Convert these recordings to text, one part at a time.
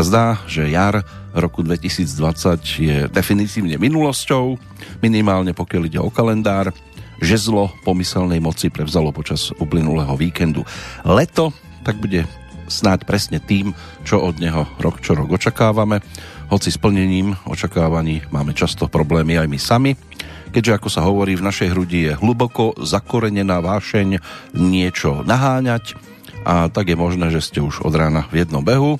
sa zdá, že jar roku 2020 je definitívne minulosťou, minimálne pokiaľ ide o kalendár, že zlo pomyselnej moci prevzalo počas uplynulého víkendu. Leto tak bude snáď presne tým, čo od neho rok čo rok očakávame, hoci splnením očakávaní máme často problémy aj my sami, keďže ako sa hovorí, v našej hrudi je hlboko zakorenená vášeň niečo naháňať a tak je možné, že ste už od rána v jednom behu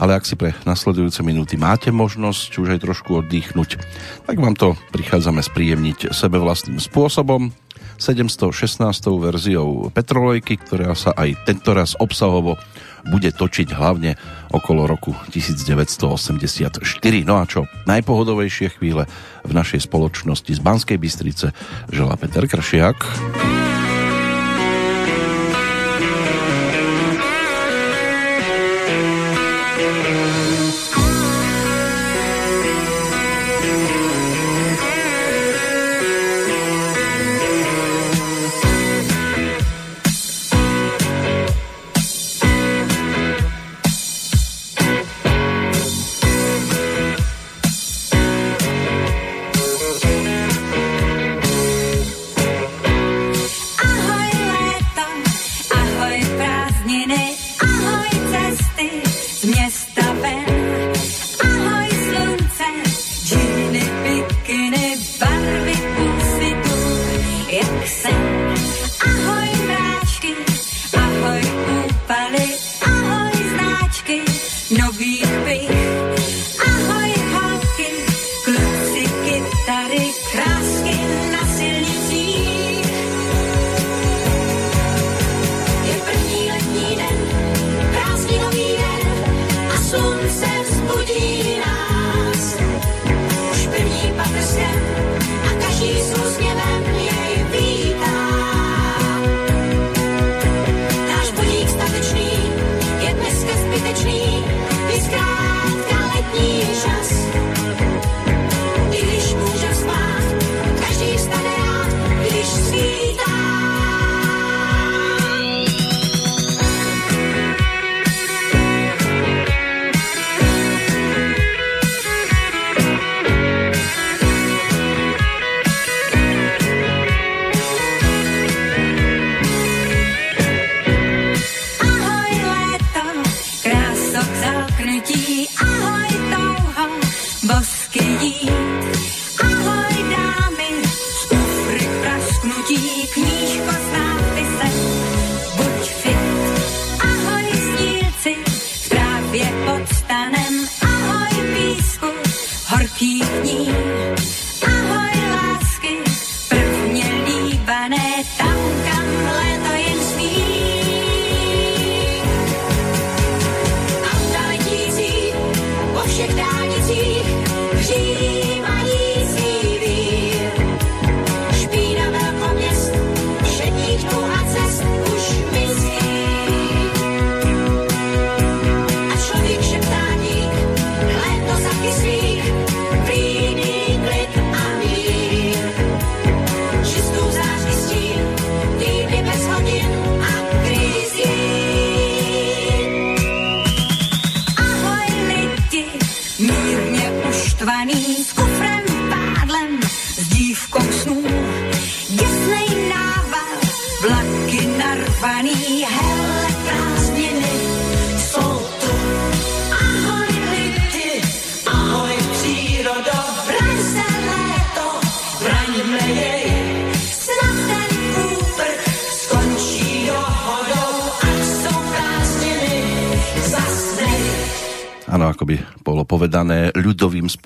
ale ak si pre nasledujúce minúty máte možnosť už aj trošku oddychnúť, tak vám to prichádzame spríjemniť sebe vlastným spôsobom. 716. verziou Petrolejky, ktorá sa aj tento raz obsahovo bude točiť hlavne okolo roku 1984. No a čo najpohodovejšie chvíle v našej spoločnosti z Banskej Bystrice žela Peter Kršiak.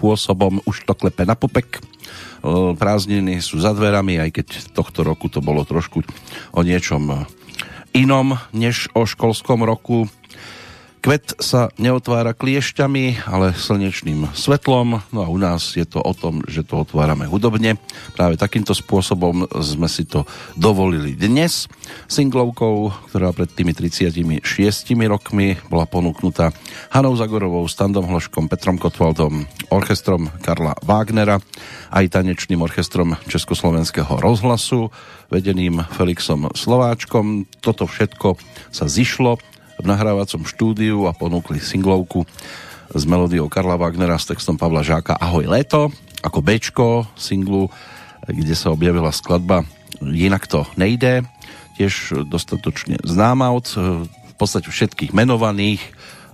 Spôsobom, už to klepe na popek. Prázdniny sú za dverami, aj keď tohto roku to bolo trošku o niečom inom než o školskom roku. Kvet sa neotvára kliešťami, ale slnečným svetlom. No a u nás je to o tom, že to otvárame hudobne. Práve takýmto spôsobom sme si to dovolili dnes. Singlovkou, ktorá pred tými 36 rokmi bola ponúknutá Hanou Zagorovou, Standom Hloškom, Petrom Kotwaldom, orchestrom Karla Wagnera, aj tanečným orchestrom Československého rozhlasu, vedeným Felixom Slováčkom. Toto všetko sa zišlo v nahrávacom štúdiu a ponúkli singlovku s melódiou Karla Wagnera s textom Pavla Žáka Ahoj leto, ako Bčko singlu, kde sa objavila skladba Jinak to nejde, tiež dostatočne známa od v podstate všetkých menovaných,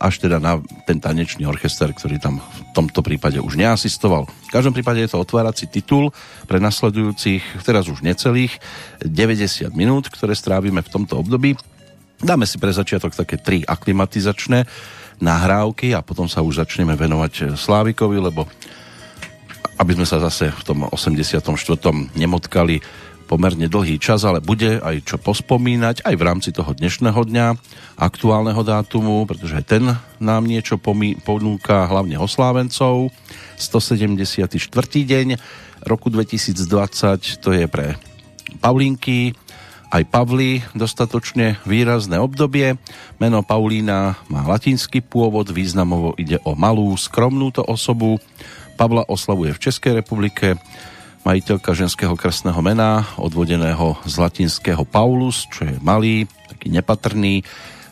až teda na ten tanečný orchester, ktorý tam v tomto prípade už neasistoval. V každom prípade je to otvárací titul pre nasledujúcich, teraz už necelých, 90 minút, ktoré strávime v tomto období. Dáme si pre začiatok také tri aklimatizačné nahrávky a potom sa už začneme venovať Slávikovi, lebo aby sme sa zase v tom 84. nemotkali pomerne dlhý čas, ale bude aj čo pospomínať aj v rámci toho dnešného dňa, aktuálneho dátumu, pretože ten nám niečo pomí- ponúka hlavne oslávencov. 174. deň roku 2020, to je pre Paulinky, aj Pavli dostatočne výrazné obdobie. Meno Paulína má latinský pôvod, významovo ide o malú, skromnú to osobu. Pavla oslavuje v Českej republike majiteľka ženského krstného mena, odvodeného z latinského Paulus, čo je malý, taký nepatrný.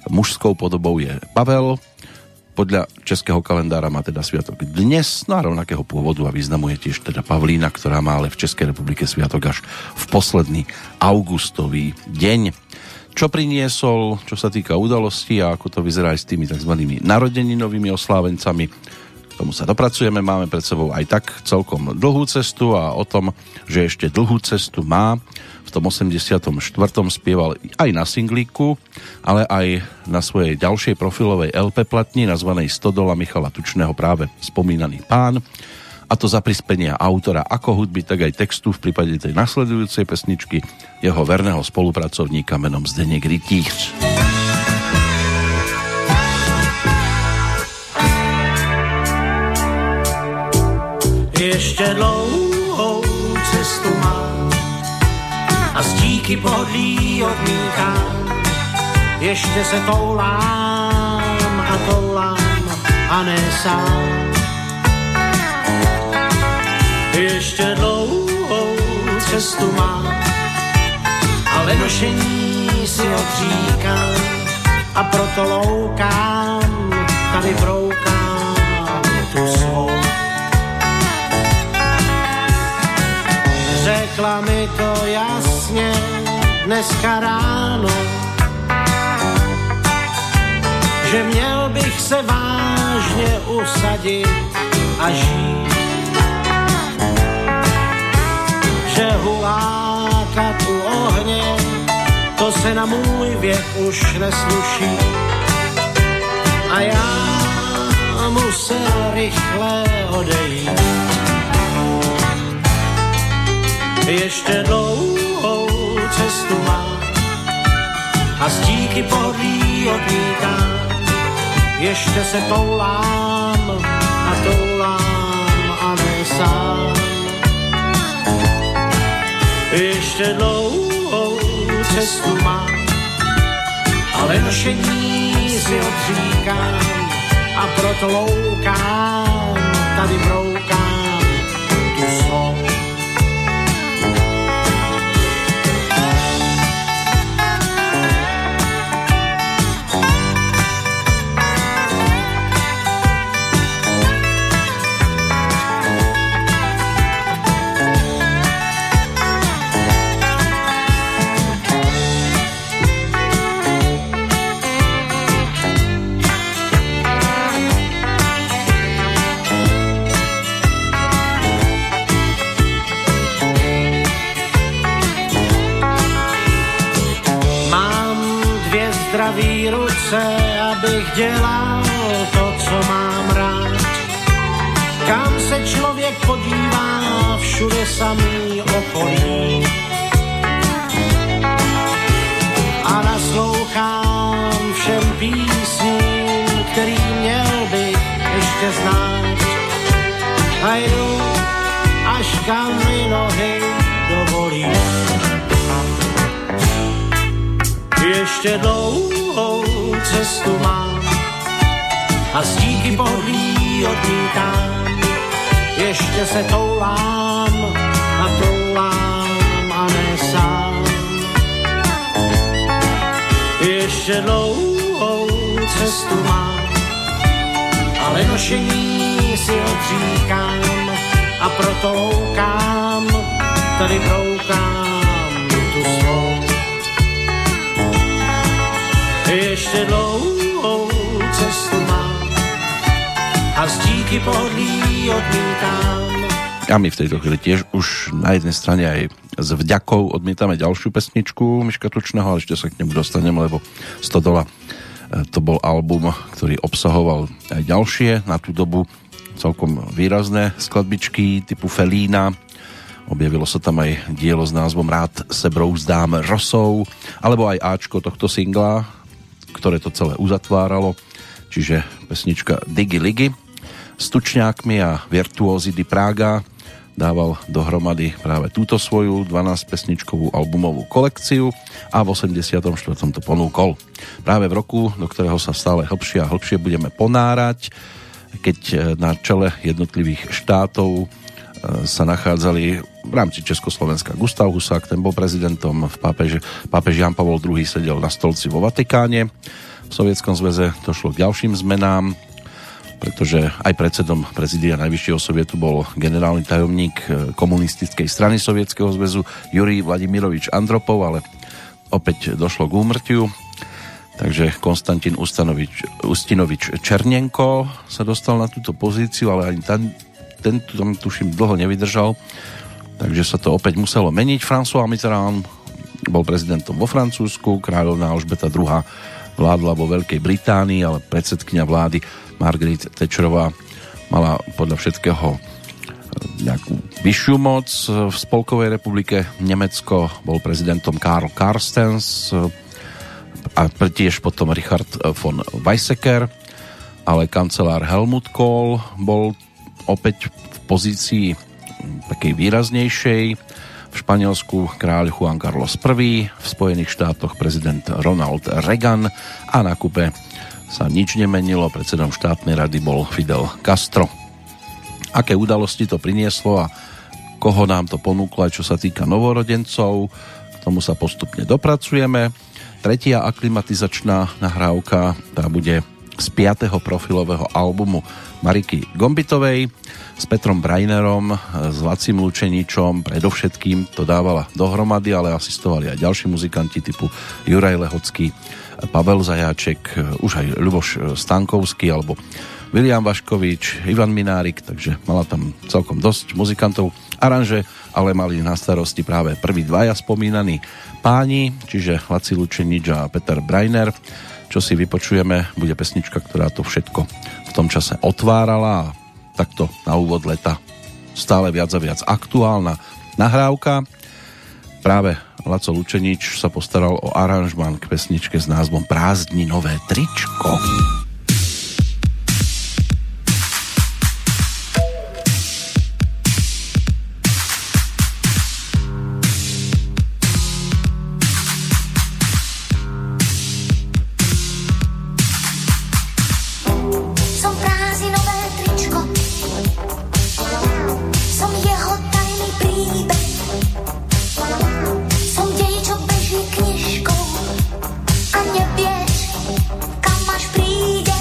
Mužskou podobou je Pavel, podľa českého kalendára má teda sviatok dnes, no a rovnakého pôvodu a významuje tiež teda Pavlína, ktorá má ale v Českej republike sviatok až v posledný augustový deň. Čo priniesol, čo sa týka udalostí a ako to vyzerá aj s tými tzv. narodeninovými oslávencami, tomu sa dopracujeme, máme pred sebou aj tak celkom dlhú cestu a o tom, že ešte dlhú cestu má v tom 84. spieval aj na singlíku, ale aj na svojej ďalšej profilovej LP platni nazvanej Stodola Michala Tučného práve spomínaný pán a to za prispenia autora ako hudby, tak aj textu v prípade tej nasledujúcej pesničky jeho verného spolupracovníka menom Zdeněk Rytíř. Ještě dlouhou a stíky podlí odmítám. Ještě se toulám a toulám a ne sám. Ještě dlouhou cestu mám, ale nošení si odříkám a proto loukám, tady broukám tu svou. Řekla mi to jasně dneska ráno, že měl bych se vážně usadit a žít. Že hulákat u ohně, to se na můj věk už nesluší. A já musel rychle odejít ještě dlouhou cestu mám a stíky pohodlí odmítám. Ještě se toulám a toulám a ne. Ještě dlouhou cestu mám, ale nošení si odříkám a proto loukám, tady broukám tu svou abych dělal to, co mám rád. Kam se člověk podívá, všude samý okolí. A naslouchám všem písním, který měl bych ještě znát. A jdu, až kam mi nohy Ještě dlouhou cestu mám a díky pohodlí odmítám. Ještě se toulám a toulám a ne sám. Ještě dlouhou cestu mám, ale nošení si odříkám a proto loukám, tady proukám dlouhou cestu mám a z díky pohodlí odmítám. A my v tejto chvíli tiež už na jednej strane aj s vďakou odmietame ďalšiu pesničku Miška Tučného, ale ešte sa k nemu dostanem, lebo Stodola e, to bol album, ktorý obsahoval aj ďalšie na tú dobu celkom výrazné skladbičky typu Felína. Objavilo sa tam aj dielo s názvom Rád se brouzdám rosou, alebo aj Ačko tohto singla, ktoré to celé uzatváralo, čiže pesnička Digi Ligi s tučňákmi a virtuózy Di Praga dával dohromady práve túto svoju 12-pesničkovú albumovú kolekciu a v 84. to ponúkol. Práve v roku, do ktorého sa stále hlbšie a hlbšie budeme ponárať, keď e, na čele jednotlivých štátov sa nachádzali v rámci Československa. Gustav Husák, ten bol prezidentom, v pápež, pápež Jan Pavol II sedel na stolci vo Vatikáne, v Sovietskom zväze došlo k ďalším zmenám, pretože aj predsedom prezidia Najvyššieho sovietu bol generálny tajomník e, komunistickej strany Sovietskeho zväzu Jurij Vladimirovič Andropov, ale opäť došlo k úmrtiu. Takže Konstantin Ustanovič, Ustinovič Černenko sa dostal na túto pozíciu, ale ani ten, ten tam tuším dlho nevydržal, takže sa to opäť muselo meniť. François Mitterrand bol prezidentom vo Francúzsku, kráľovná Alžbeta II vládla vo Veľkej Británii, ale predsedkňa vlády Margaret Thatcherová mala podľa všetkého nejakú vyššiu moc v Spolkovej republike. Nemecko bol prezidentom Karl Karstens, a tiež potom Richard von Weissecker, ale kancelár Helmut Kohl bol opäť v pozícii takej výraznejšej. V Španielsku kráľ Juan Carlos I, v Spojených štátoch prezident Ronald Reagan a na Kube sa nič nemenilo, predsedom štátnej rady bol Fidel Castro. Aké udalosti to prinieslo a koho nám to ponúklo, čo sa týka novorodencov, k tomu sa postupne dopracujeme. Tretia aklimatizačná nahrávka tá bude z 5. profilového albumu Mariky Gombitovej s Petrom Brainerom, s Lacim Lučeničom, predovšetkým to dávala dohromady, ale asistovali aj ďalší muzikanti typu Juraj Lehocký, Pavel Zajáček, už aj Ľuboš Stankovský alebo William Vaškovič, Ivan Minárik, takže mala tam celkom dosť muzikantov. Aranže ale mali na starosti práve prví dvaja spomínaní páni, čiže Laci Lučenič a Peter Breiner. Čo si vypočujeme, bude pesnička, ktorá to všetko v tom čase otvárala a takto na úvod leta stále viac a viac aktuálna nahrávka. Práve Laco Lučenič sa postaral o aranžman k pesničke s názvom Prázdninové tričko. Kam až príde?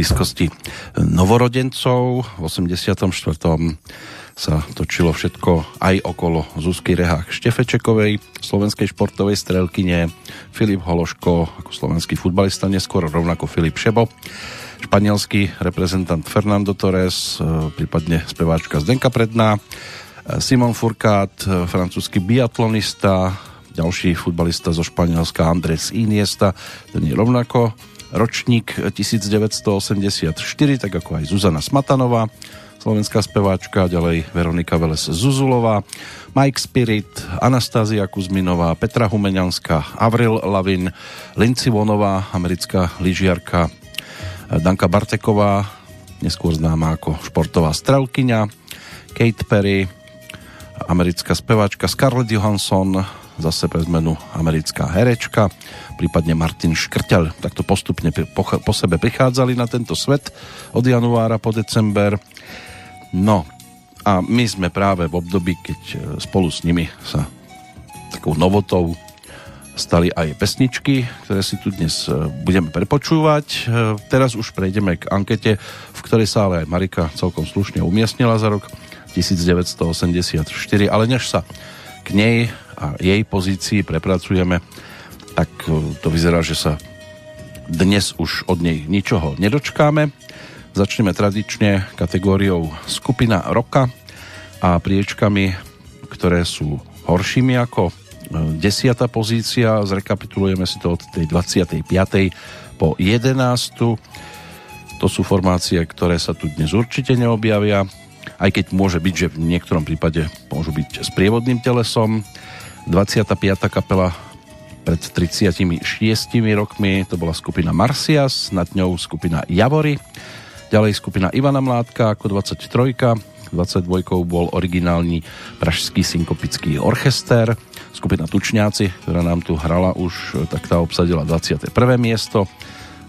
Blízkosti novorodencov. V 84. sa točilo všetko aj okolo Zuzky Rehák Štefečekovej, slovenskej športovej strelkyne, Filip Hološko ako slovenský futbalista, neskôr rovnako Filip Šebo, španielský reprezentant Fernando Torres, e, prípadne speváčka Zdenka Predná, e, Simon Furkát, e, francúzsky biatlonista, ďalší futbalista zo Španielska Andres Iniesta, ten je rovnako ročník 1984, tak ako aj Zuzana Smatanová, slovenská speváčka, ďalej Veronika Veles Zuzulová, Mike Spirit, Anastázia Kuzminová, Petra Humeňanská, Avril Lavin, Linci Vonová, americká lyžiarka, Danka Barteková, neskôr známa ako športová strelkyňa, Kate Perry, americká speváčka Scarlett Johansson, zase pre zmenu americká herečka, prípadne Martin Škrťal. Takto postupne po, sebe prichádzali na tento svet od januára po december. No a my sme práve v období, keď e, spolu s nimi sa takou novotou stali aj pesničky, ktoré si tu dnes e, budeme prepočúvať. E, teraz už prejdeme k ankete, v ktorej sa ale aj Marika celkom slušne umiestnila za rok 1984, ale než sa k nej a jej pozícii prepracujeme, tak e, to vyzerá, že sa dnes už od nej ničoho nedočkáme. Začneme tradične kategóriou skupina roka a priečkami, ktoré sú horšími ako e, desiata pozícia. Zrekapitulujeme si to od tej 25. po 11. To sú formácie, ktoré sa tu dnes určite neobjavia, aj keď môže byť, že v niektorom prípade môžu byť s prievodným telesom. 25. kapela pred 36 rokmi to bola skupina Marcias, nad ňou skupina Javory, ďalej skupina Ivana Mládka ako 23. 22 bol originálny pražský synkopický orchester, skupina Tučňáci, ktorá nám tu hrala už, tak tá obsadila 21. miesto,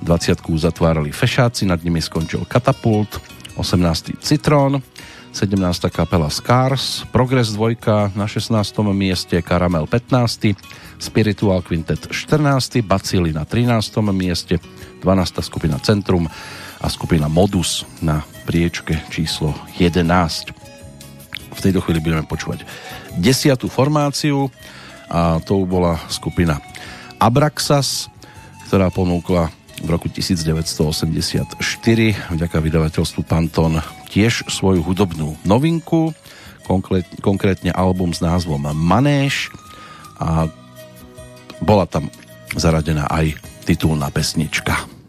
20 zatvárali Fešáci, nad nimi skončil Katapult, 18. Citrón, 17. kapela Scars, Progress 2 na 16. mieste, Karamel 15. Spiritual Quintet 14. Bacily na 13. mieste, 12. skupina Centrum a skupina Modus na priečke číslo 11. V tejto chvíli budeme počúvať desiatú formáciu a to bola skupina Abraxas, ktorá ponúkla v roku 1984 vďaka vydavateľstvu Panton tiež svoju hudobnú novinku, konkrétne album s názvom Manéš a bola tam zaradená aj titulná pesnička.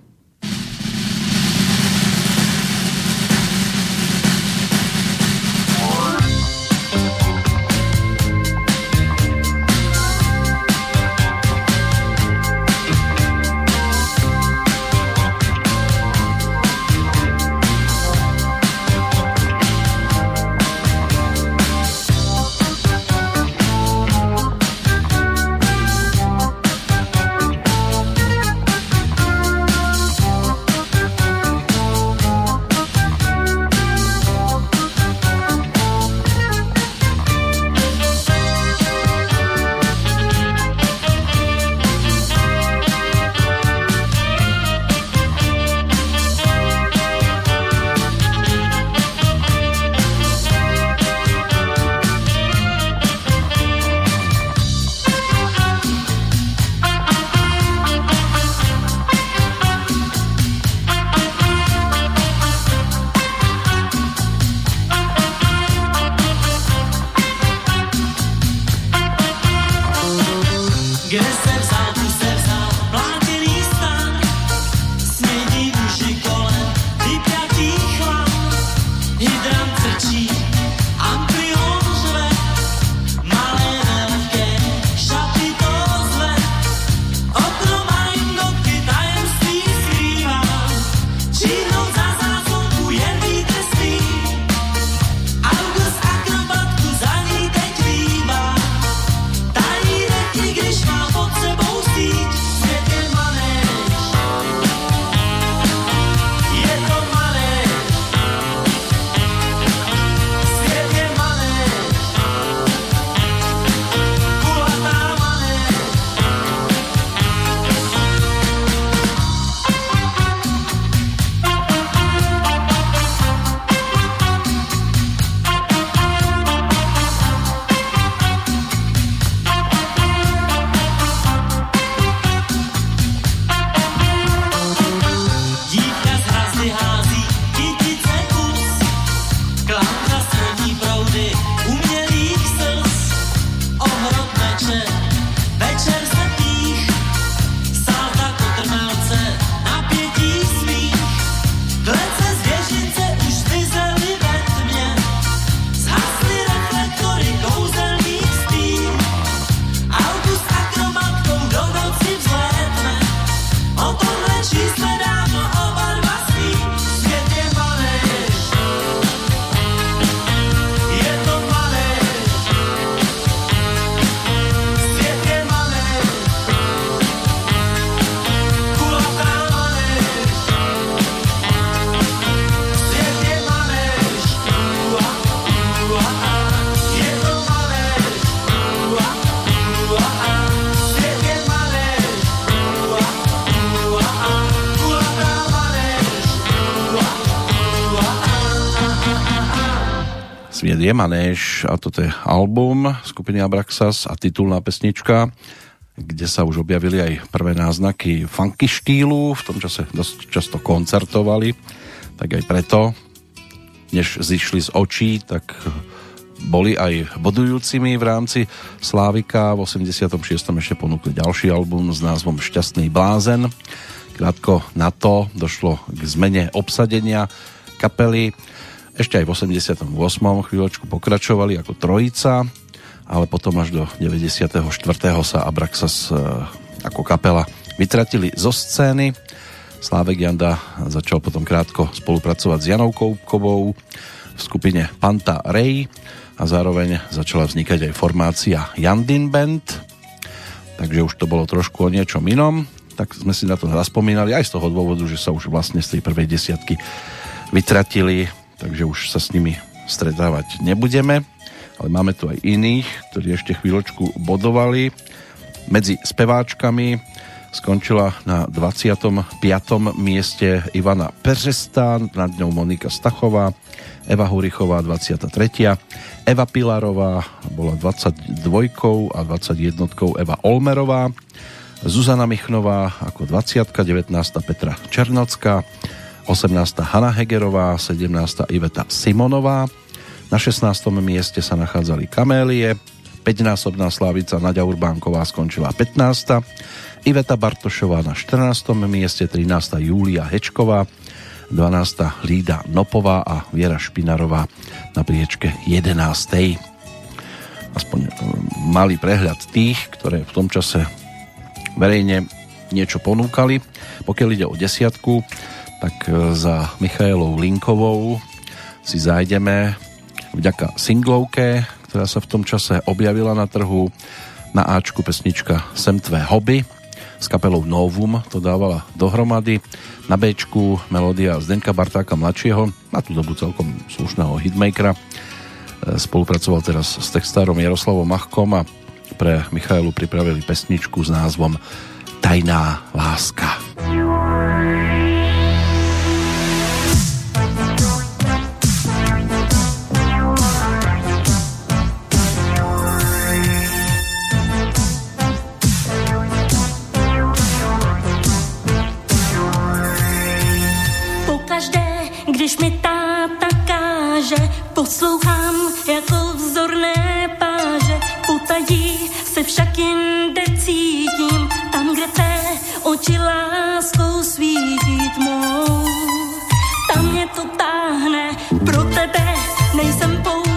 Manéž a toto je album skupiny Abraxas a titulná pesnička, kde sa už objavili aj prvé náznaky funky štýlu, v tom čase dosť často koncertovali, tak aj preto, než zišli z očí, tak boli aj bodujúcimi v rámci Slávika. V 86. ešte ponúkli ďalší album s názvom Šťastný blázen. Krátko na to došlo k zmene obsadenia kapely ešte aj v 88. chvíľočku pokračovali ako trojica, ale potom až do 94. sa Abraxas e, ako kapela vytratili zo scény. Slávek Janda začal potom krátko spolupracovať s Janou Koupkovou v skupine Panta Ray a zároveň začala vznikať aj formácia Jandin Band, takže už to bolo trošku o niečom inom, tak sme si na to zaspomínali aj z toho dôvodu, že sa už vlastne z tej prvej desiatky vytratili takže už sa s nimi stretávať nebudeme, ale máme tu aj iných, ktorí ešte chvíľočku bodovali. Medzi speváčkami skončila na 25. mieste Ivana Peřestá, nad ňou Monika Stachová, Eva Hurichová 23. Eva Pilarová bola 22. a 21. Eva Olmerová, Zuzana Michnová ako 20. 19. Petra Černocká, 18. Hanna Hegerová, 17. Iveta Simonová. Na 16. mieste sa nachádzali Kamélie, 5-násobná slavica Nadia Urbánková skončila 15. Iveta Bartošová na 14. mieste, 13. Júlia Hečková, 12. Lída Nopová a Viera Špinarová na priečke 11. Aspoň e, malý prehľad tých, ktoré v tom čase verejne niečo ponúkali. Pokiaľ ide o desiatku, tak e, za Michailou Linkovou si zájdeme vďaka singlovke, ktorá sa v tom čase objavila na trhu na Ačku pesnička Sem tvé hobby. S kapelou Novum to dávala dohromady. Na Bčku melódia Zdenka Bartáka mladšieho na tú dobu celkom slušného hitmakera. E, spolupracoval teraz s textárom Jaroslavom Machkom a pre Michailu pripravili pesničku s názvom Tajná láska. Když mi táta káže, poslouchám jako vzorné páže, potají se však jinde cítím, tam, kde té oči láskou svítí tmou. Tam mě to táhne, pro tebe nejsem pou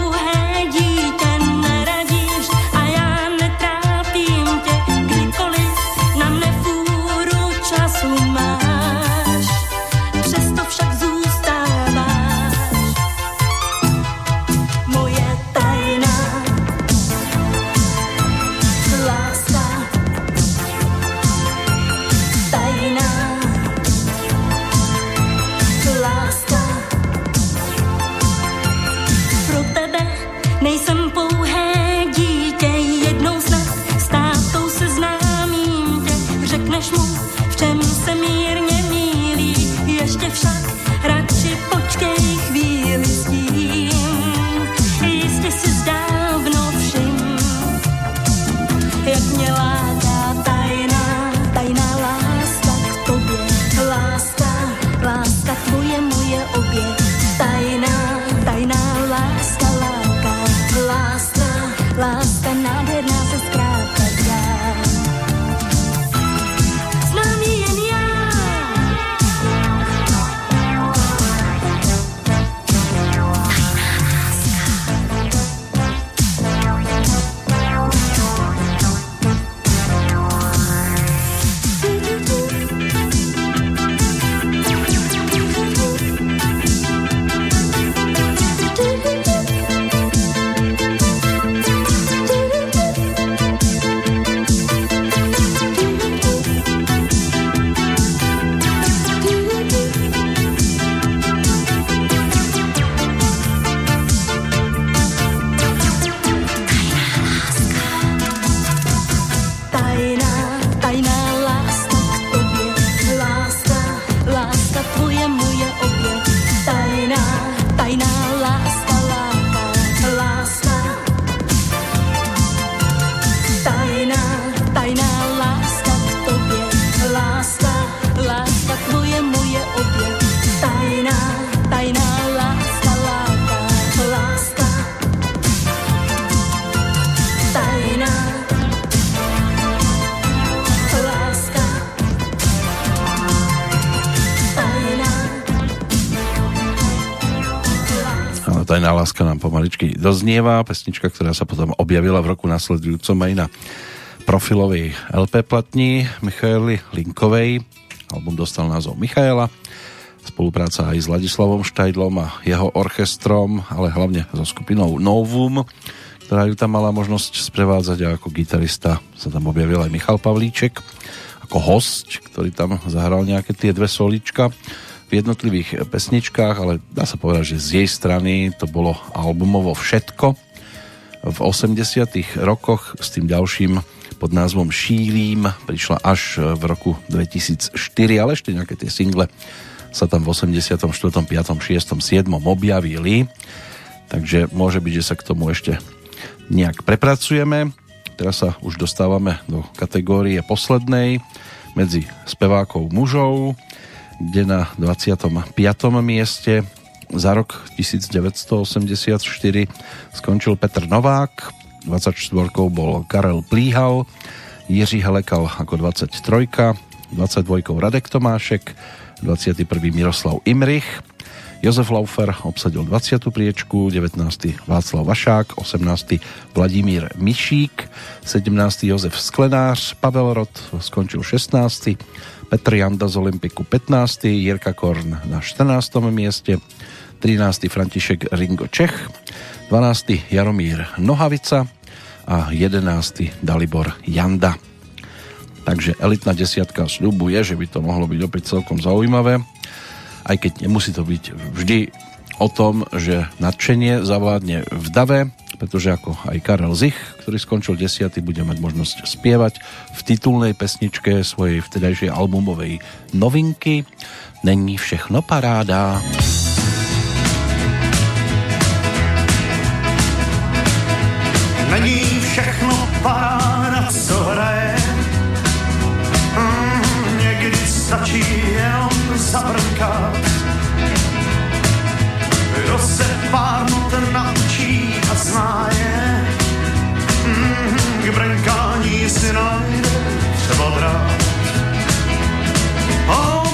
Tajná láska nám pomaličky doznieva, pesnička, ktorá sa potom objavila v roku nasledujúcom aj na profilovej LP platni Michaely Linkovej. Album dostal názov Michaela. Spolupráca aj s Ladislavom Štajdlom a jeho orchestrom, ale hlavne so skupinou Novum, ktorá ju tam mala možnosť sprevádzať a ako gitarista sa tam objavil aj Michal Pavlíček ako host, ktorý tam zahral nejaké tie dve solička v jednotlivých pesničkách, ale dá sa povedať, že z jej strany to bolo albumovo všetko. V 80 rokoch s tým ďalším pod názvom Šílím prišla až v roku 2004, ale ešte nejaké tie single sa tam v 84., 5., 6., 7. objavili. Takže môže byť, že sa k tomu ešte nejak prepracujeme. Teraz sa už dostávame do kategórie poslednej medzi spevákov mužov kde na 25. mieste za rok 1984 skončil Petr Novák, 24 bol Karel Plíhal, Jiří Helekal ako 23, 22 Radek Tomášek, 21. Miroslav Imrich, Jozef Laufer obsadil 20. priečku, 19. Václav Vašák, 18. Vladimír Mišík, 17. Jozef Sklenář, Pavel Rod skončil 16. Petr Janda z Olympiku 15. Jirka Korn na 14. mieste, 13. František Ringo Čech, 12. Jaromír Nohavica a 11. Dalibor Janda. Takže elitná desiatka sľubuje, že by to mohlo byť opäť celkom zaujímavé, aj keď nemusí to byť vždy o tom, že nadšenie zavládne v dave, pretože ako aj Karel Zich, ktorý skončil desiatý, bude mať možnosť spievať v titulnej pesničke svojej vtedajšej albumovej novinky Není všechno paráda. Není všechno paráda, co hraje. Mm, někdy stačí jenom zabrnkat. Kdo se párnout naučí, zná je. Mm, k brenkání si najde třeba drát. O,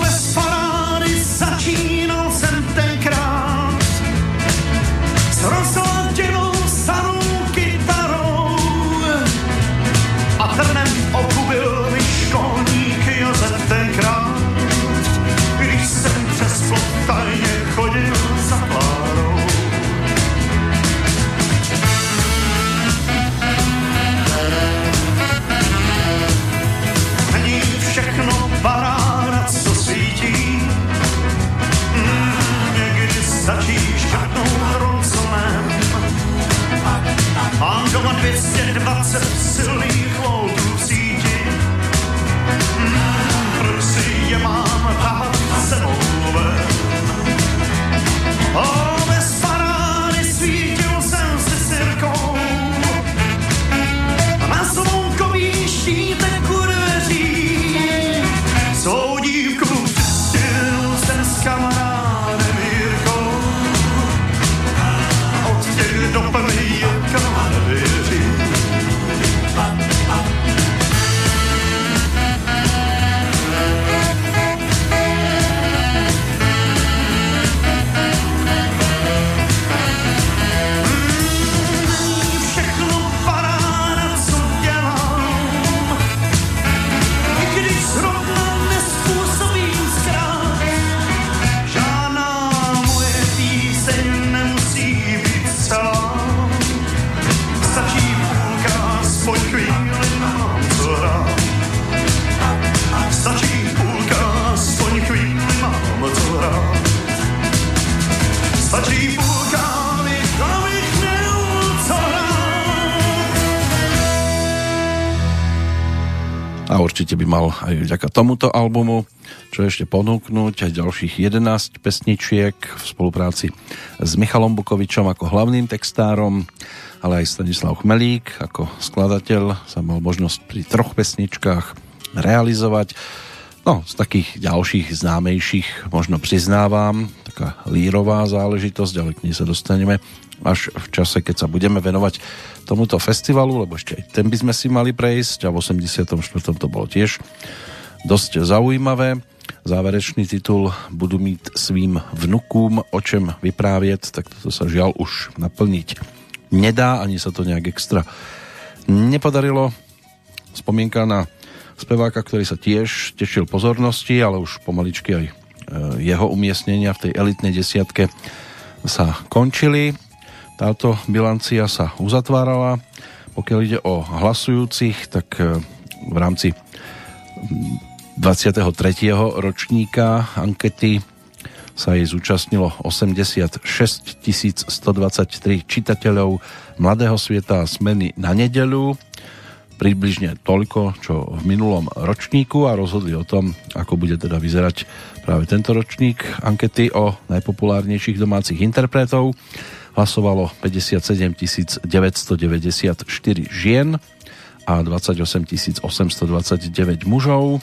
aj vďaka tomuto albumu čo ešte ponúknuť aj ďalších 11 pesničiek v spolupráci s Michalom Bukovičom ako hlavným textárom, ale aj Stanislav Chmelík ako skladateľ sa mal možnosť pri troch pesničkách realizovať. No, z takých ďalších známejších možno priznávam, taká lírová záležitosť, ale k nej sa dostaneme až v čase, keď sa budeme venovať tomuto festivalu, lebo ešte aj ten by sme si mali prejsť a v 84. to bolo tiež dosť zaujímavé. záverečný titul budú mít svým vnukům o čem vyprávět, tak to sa žiaľ už naplniť nedá, ani sa to nejak extra nepodarilo. Spomienka na speváka, ktorý sa tiež tešil pozornosti, ale už pomaličky aj e, jeho umiestnenia v tej elitnej desiatke sa končili. Táto bilancia sa uzatvárala. Pokiaľ ide o hlasujúcich, tak e, v rámci 23. ročníka ankety sa jej zúčastnilo 86 123 čitateľov Mladého sveta a smeny na nedelu približne toľko, čo v minulom ročníku a rozhodli o tom, ako bude teda vyzerať práve tento ročník ankety o najpopulárnejších domácich interpretov. Hlasovalo 57 994 žien a 28 829 mužov.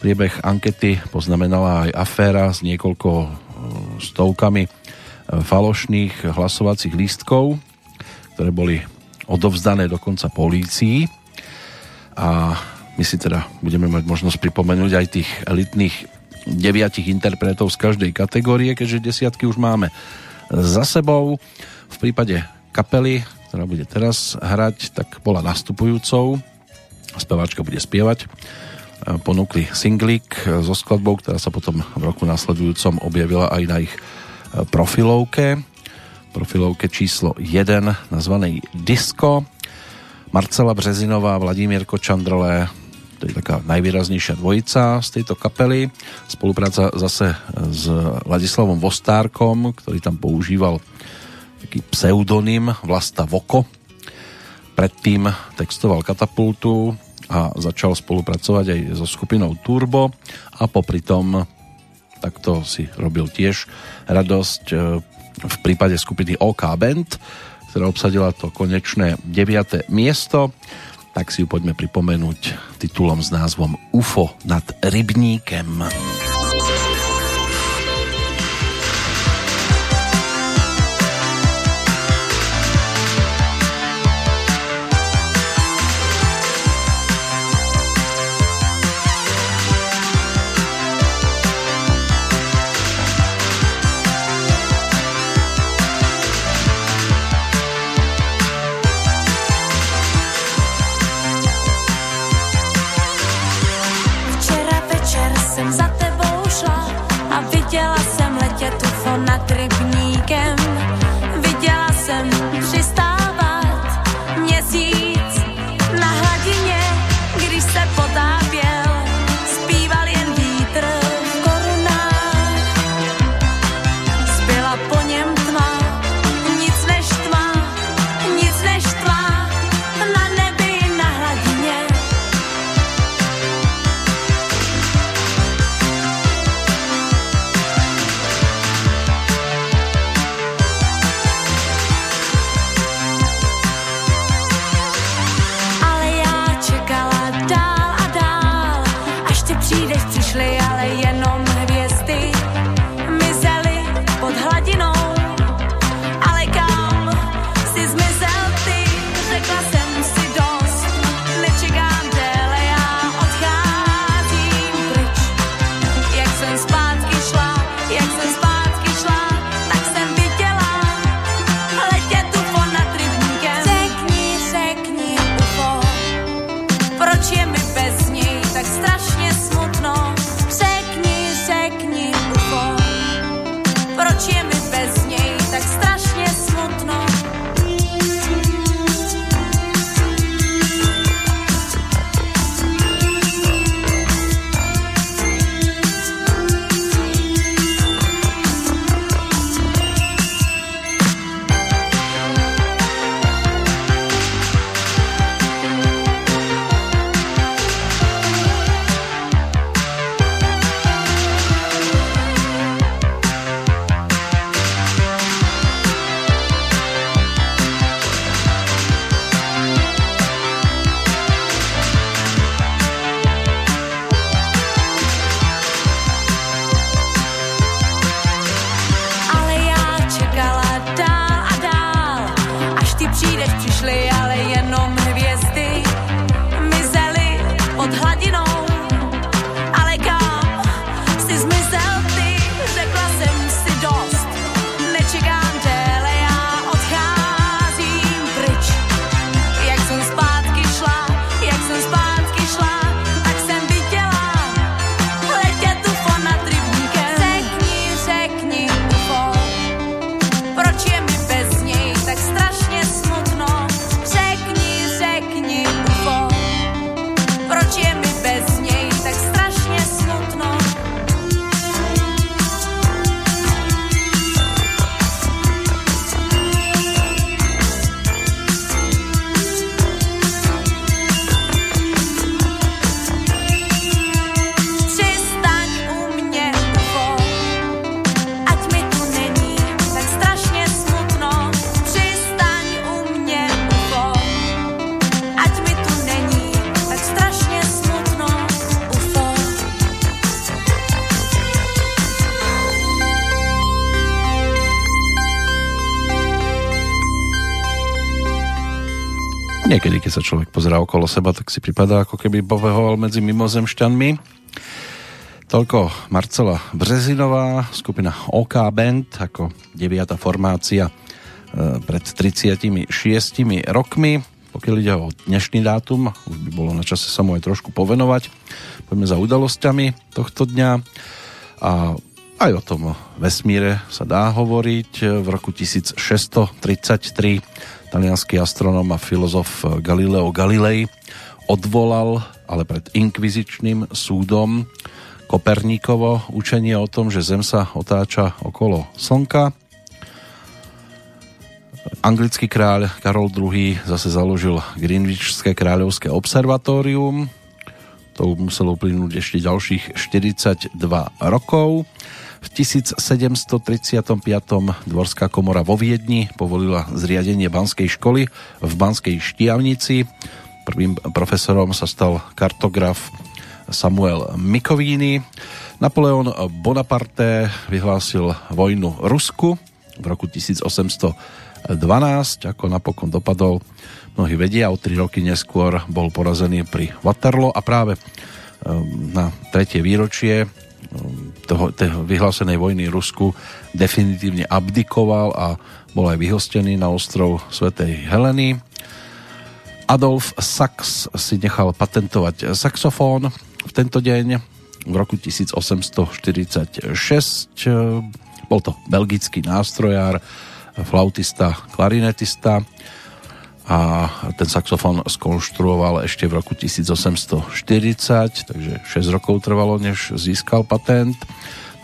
Priebeh ankety poznamenala aj aféra s niekoľko e, stovkami e, falošných hlasovacích lístkov, ktoré boli odovzdané dokonca polícii. A my si teda budeme mať možnosť pripomenúť aj tých elitných deviatich interpretov z každej kategórie, keďže desiatky už máme za sebou. V prípade kapely, ktorá bude teraz hrať, tak bola nastupujúcou. Speváčka bude spievať ponúkli singlik so skladbou, ktorá sa potom v roku nasledujúcom objavila aj na ich e, profilovke. Profilovke číslo 1 nazvanej Disco. Marcela Březinová, Vladimír Kočandrle, to je taká najvýraznejšia dvojica z tejto kapely. Spolupráca zase s Ladislavom Vostárkom, ktorý tam používal taký pseudonym Vlasta Voko. Predtým textoval Katapultu, a začal spolupracovať aj so skupinou Turbo a popri tom takto si robil tiež radosť e, v prípade skupiny OK Band, ktorá obsadila to konečné 9. miesto tak si ju poďme pripomenúť titulom s názvom UFO nad rybníkem. Niekedy, keď sa človek pozerá okolo seba, tak si pripadá, ako keby pobehoval medzi mimozemšťanmi. Toľko Marcela Brezinová, skupina OK Band, ako deviata formácia e, pred 36 rokmi. Pokiaľ ide o dnešný dátum, už by bolo na čase sa mu aj trošku povenovať. Poďme za udalosťami tohto dňa. A aj o tom vesmíre sa dá hovoriť. V roku 1633 talianský astronóm a filozof Galileo Galilei odvolal, ale pred inkvizičným súdom Koperníkovo učenie o tom, že Zem sa otáča okolo Slnka. Anglický kráľ Karol II zase založil Greenwichské kráľovské observatórium. To muselo uplynúť ešte ďalších 42 rokov. V 1735. Dvorská komora vo Viedni povolila zriadenie banskej školy v Banskej Štiavnici. Prvým profesorom sa stal kartograf Samuel Mikovíny. Napoleon Bonaparte vyhlásil vojnu Rusku v roku 1812, ako napokon dopadol. Mnohí vedia, o tri roky neskôr bol porazený pri Waterloo a práve ehm, na tretie výročie toho, toho vyhlásenej vojny Rusku definitívne abdikoval a bol aj vyhostený na ostrov Svetej Heleny. Adolf Sachs si nechal patentovať saxofón v tento deň v roku 1846. Bol to belgický nástrojár, flautista, klarinetista a ten saxofón skonštruoval ešte v roku 1840, takže 6 rokov trvalo, než získal patent.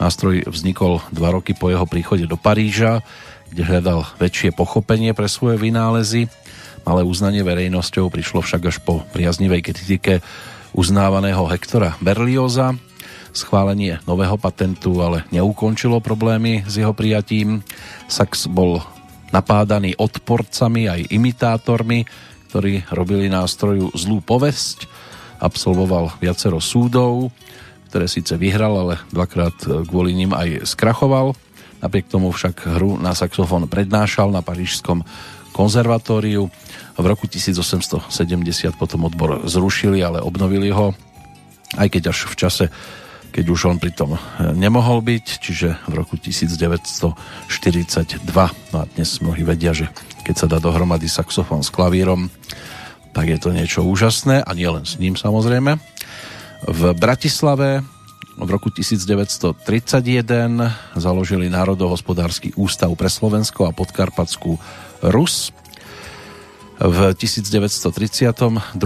Nástroj vznikol dva roky po jeho príchode do Paríža, kde hľadal väčšie pochopenie pre svoje vynálezy. Malé uznanie verejnosťou prišlo však až po priaznivej kritike uznávaného Hektora Berlioza. Schválenie nového patentu ale neukončilo problémy s jeho prijatím. Sax bol napádaný odporcami aj imitátormi, ktorí robili nástroju zlú povesť. Absolvoval viacero súdov, ktoré síce vyhral, ale dvakrát kvôli ním aj skrachoval. Napriek tomu však hru na saxofón prednášal na Parížskom konzervatóriu. V roku 1870 potom odbor zrušili, ale obnovili ho, aj keď až v čase keď už on pritom e, nemohol byť, čiže v roku 1942. No a dnes mnohí vedia, že keď sa dá dohromady saxofón s klavírom, tak je to niečo úžasné a nie len s ním samozrejme. V Bratislave v roku 1931 založili Národohospodársky ústav pre Slovensko a Podkarpatskú Rus. V 1932.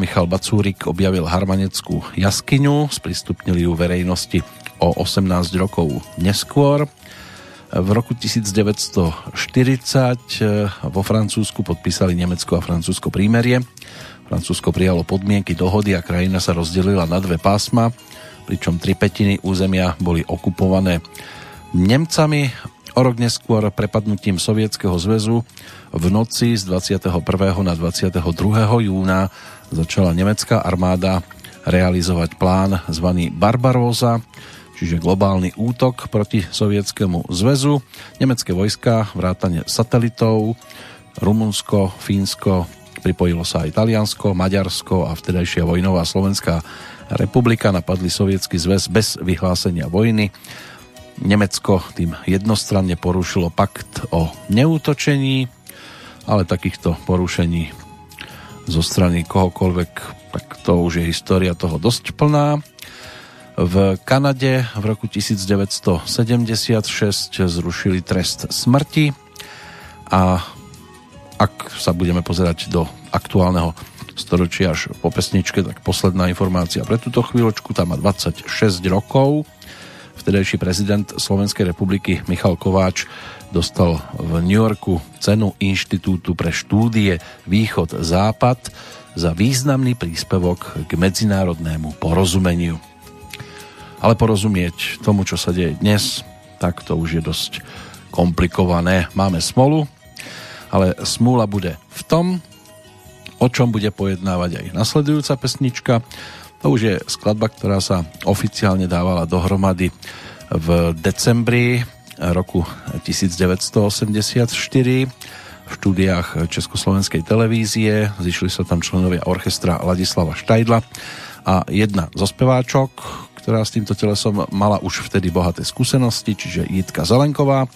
Michal Bacúrik objavil Harmaneckú jaskyňu, sprístupnili ju verejnosti o 18 rokov neskôr. V roku 1940 vo Francúzsku podpísali Nemecko a Francúzsko prímerie. Francúzsko prijalo podmienky dohody a krajina sa rozdelila na dve pásma, pričom tri petiny územia boli okupované Nemcami O rok neskôr prepadnutím Sovietskeho zväzu v noci z 21. na 22. júna začala nemecká armáda realizovať plán zvaný Barbaróza, čiže globálny útok proti Sovietskému zväzu. Nemecké vojska, vrátane satelitov, Rumunsko, Fínsko, pripojilo sa aj Taliansko, Maďarsko a vtedajšia vojnová Slovenská republika napadli Sovietsky zväz bez vyhlásenia vojny Nemecko tým jednostranne porušilo pakt o neútočení, ale takýchto porušení zo strany kohokoľvek, tak to už je história toho dosť plná. V Kanade v roku 1976 zrušili trest smrti a ak sa budeme pozerať do aktuálneho storočia až po pesničke, tak posledná informácia pre túto chvíľočku, tam má 26 rokov vtedajší prezident Slovenskej republiky Michal Kováč dostal v New Yorku cenu Inštitútu pre štúdie Východ-Západ za významný príspevok k medzinárodnému porozumeniu. Ale porozumieť tomu, čo sa deje dnes, tak to už je dosť komplikované. Máme smolu, ale smúla bude v tom, o čom bude pojednávať aj nasledujúca pesnička. To už je skladba, ktorá sa oficiálne dávala dohromady v decembri roku 1984 v štúdiách Československej televízie. Zišli sa tam členovia orchestra Ladislava Štajdla a jedna zo speváčok, ktorá s týmto telesom mala už vtedy bohaté skúsenosti, čiže Jitka Zelenková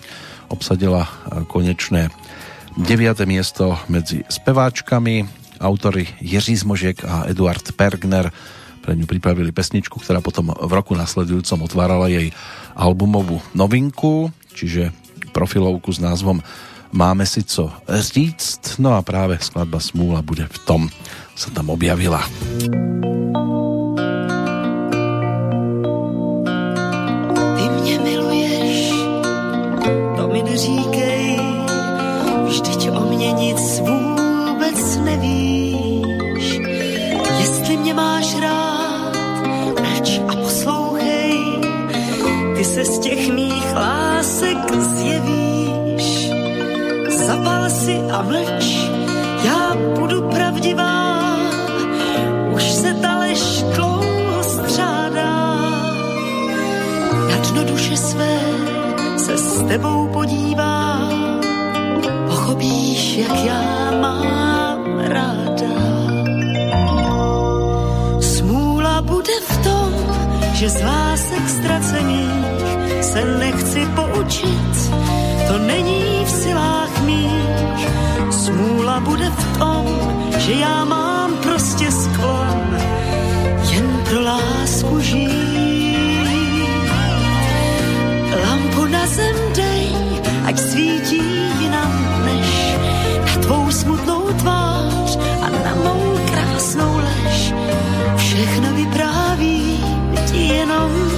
obsadila konečné 9. miesto medzi speváčkami. Autory Jiří Zmožek a Eduard Pergner pre ňu pripravili pesničku, ktorá potom v roku nasledujúcom otvárala jej albumovú novinku, čiže profilovku s názvom Máme si co říct, no a práve skladba Smúla bude v tom, sa tam objavila. A mlč, já budu pravdivá, už se ta lež dlouho střádá. Na dno duše své se s tebou podívá, pochopíš, jak já mám ráda. Smůla bude v tom, že z lásek ztracených se nechci poučit, to není v silách mých. Smůla bude v tom, že já mám prostě sklon jen pro lásku žít. Lampu na zem dej, ať svítí jinam než na tvou smutnou tvář a na mou krásnou lež. Všechno vypráví ti jenom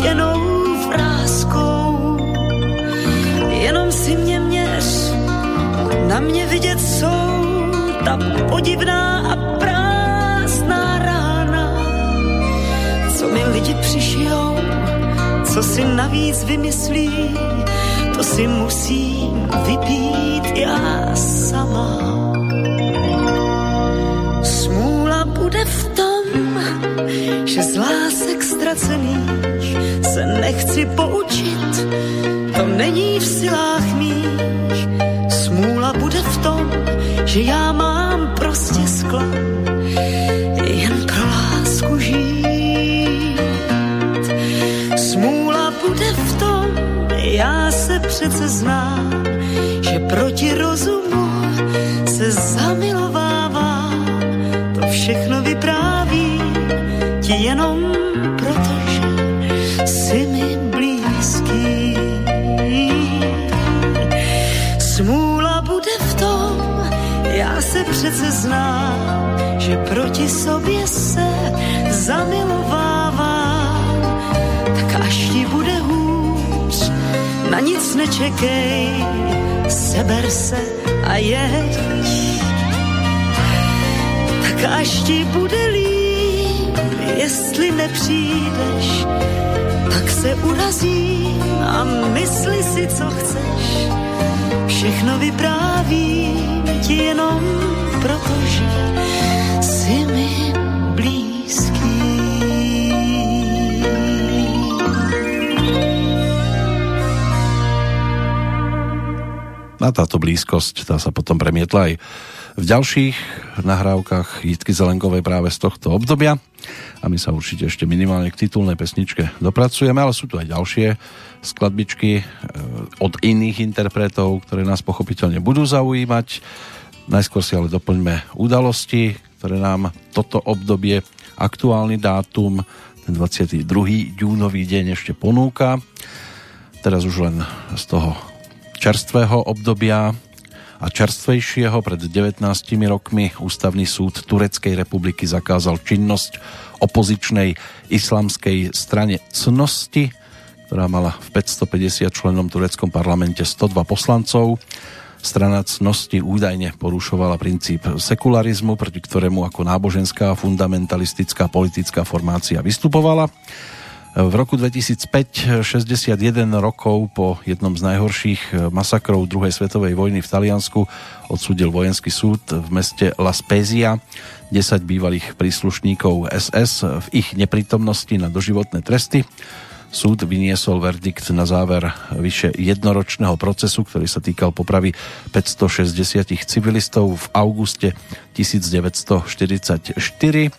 neviděnou vrázkou. Jenom si mě měř, na mě vidět jsou ta podivná a prázdná rána co mi lidi přišijou, co si navíc vymyslí, to si musím vypít já sama. Že z lásek ztracených se nechci poučit, to není v silách mých. Smůla bude v tom, že já mám prostě sklon jen pro lásku žít. Smůla bude v tom, já se přece znám, že proti rozumu jenom proto, že jsi mi blízký. Smůla bude v tom, já se přece znám, že proti sobě se zamilovávám. Tak až ti bude hůř, na nic nečekej, seber se a jeď. Tak až ti bude líp, jestli nepřijdeš, tak se urazím a mysli si, co chceš. Všechno vyprávím ti jenom protože jsi mi blízký. A táto blízkosť tá sa potom premietla aj v ďalších nahrávkach Jitky Zelenkovej práve z tohto obdobia a my sa určite ešte minimálne k titulnej pesničke dopracujeme, ale sú tu aj ďalšie skladbičky e, od iných interpretov, ktoré nás pochopiteľne budú zaujímať. Najskôr si ale doplňme udalosti, ktoré nám toto obdobie, aktuálny dátum, ten 22. júnový deň ešte ponúka. Teraz už len z toho čerstvého obdobia a čerstvejšieho pred 19 rokmi Ústavný súd Tureckej republiky zakázal činnosť opozičnej islamskej strane Cnosti, ktorá mala v 550 členom tureckom parlamente 102 poslancov. Strana cnosti údajne porušovala princíp sekularizmu, proti ktorému ako náboženská fundamentalistická politická formácia vystupovala. V roku 2005, 61 rokov po jednom z najhorších masakrov druhej svetovej vojny v Taliansku, odsúdil vojenský súd v meste La Spezia 10 bývalých príslušníkov SS v ich neprítomnosti na doživotné tresty. Súd vyniesol verdikt na záver vyše jednoročného procesu, ktorý sa týkal popravy 560 civilistov v auguste 1944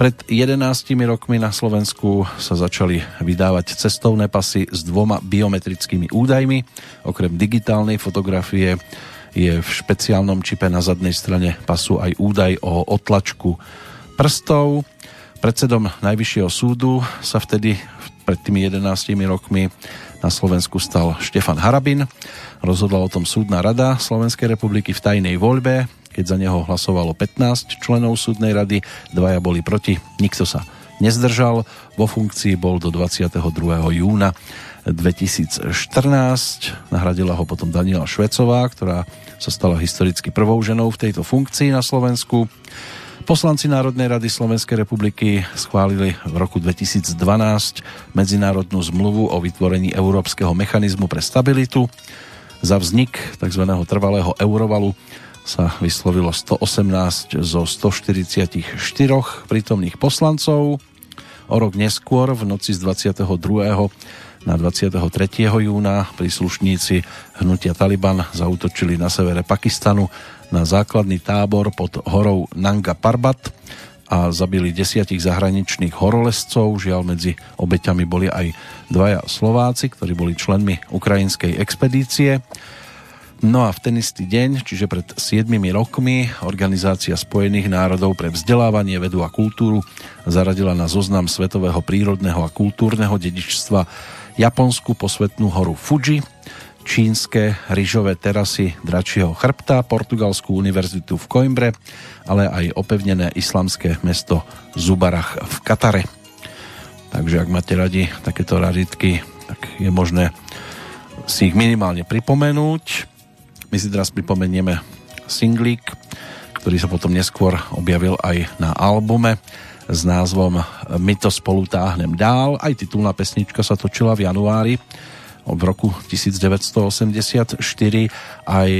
pred 11 rokmi na Slovensku sa začali vydávať cestovné pasy s dvoma biometrickými údajmi. Okrem digitálnej fotografie je v špeciálnom čipe na zadnej strane pasu aj údaj o otlačku prstov. Predsedom Najvyššieho súdu sa vtedy pred tými 11 rokmi na Slovensku stal Štefan Harabin. Rozhodla o tom súdna rada Slovenskej republiky v tajnej voľbe keď za neho hlasovalo 15 členov súdnej rady, dvaja boli proti, nikto sa nezdržal. Vo funkcii bol do 22. júna 2014. Nahradila ho potom Daniela Švecová, ktorá sa stala historicky prvou ženou v tejto funkcii na Slovensku. Poslanci Národnej rady Slovenskej republiky schválili v roku 2012 medzinárodnú zmluvu o vytvorení Európskeho mechanizmu pre stabilitu. Za vznik tzv. trvalého eurovalu sa vyslovilo 118 zo 144 prítomných poslancov. O rok neskôr, v noci z 22. na 23. júna, príslušníci hnutia Taliban zautočili na severe Pakistanu na základný tábor pod horou Nanga Parbat a zabili desiatich zahraničných horolescov. Žiaľ, medzi obeťami boli aj dvaja Slováci, ktorí boli členmi ukrajinskej expedície. No a v ten istý deň, čiže pred 7 rokmi, Organizácia spojených národov pre vzdelávanie, vedu a kultúru zaradila na zoznam svetového prírodného a kultúrneho dedičstva Japonsku posvetnú horu Fuji, čínske ryžové terasy Dračieho chrbta, Portugalskú univerzitu v Coimbre, ale aj opevnené islamské mesto Zubarach v Katare. Takže ak máte radi takéto raritky, tak je možné si ich minimálne pripomenúť. My si teraz pripomenieme singlík, ktorý sa potom neskôr objavil aj na albume s názvom My to spolu táhnem dál. Aj titulná pesnička sa točila v januári v roku 1984 aj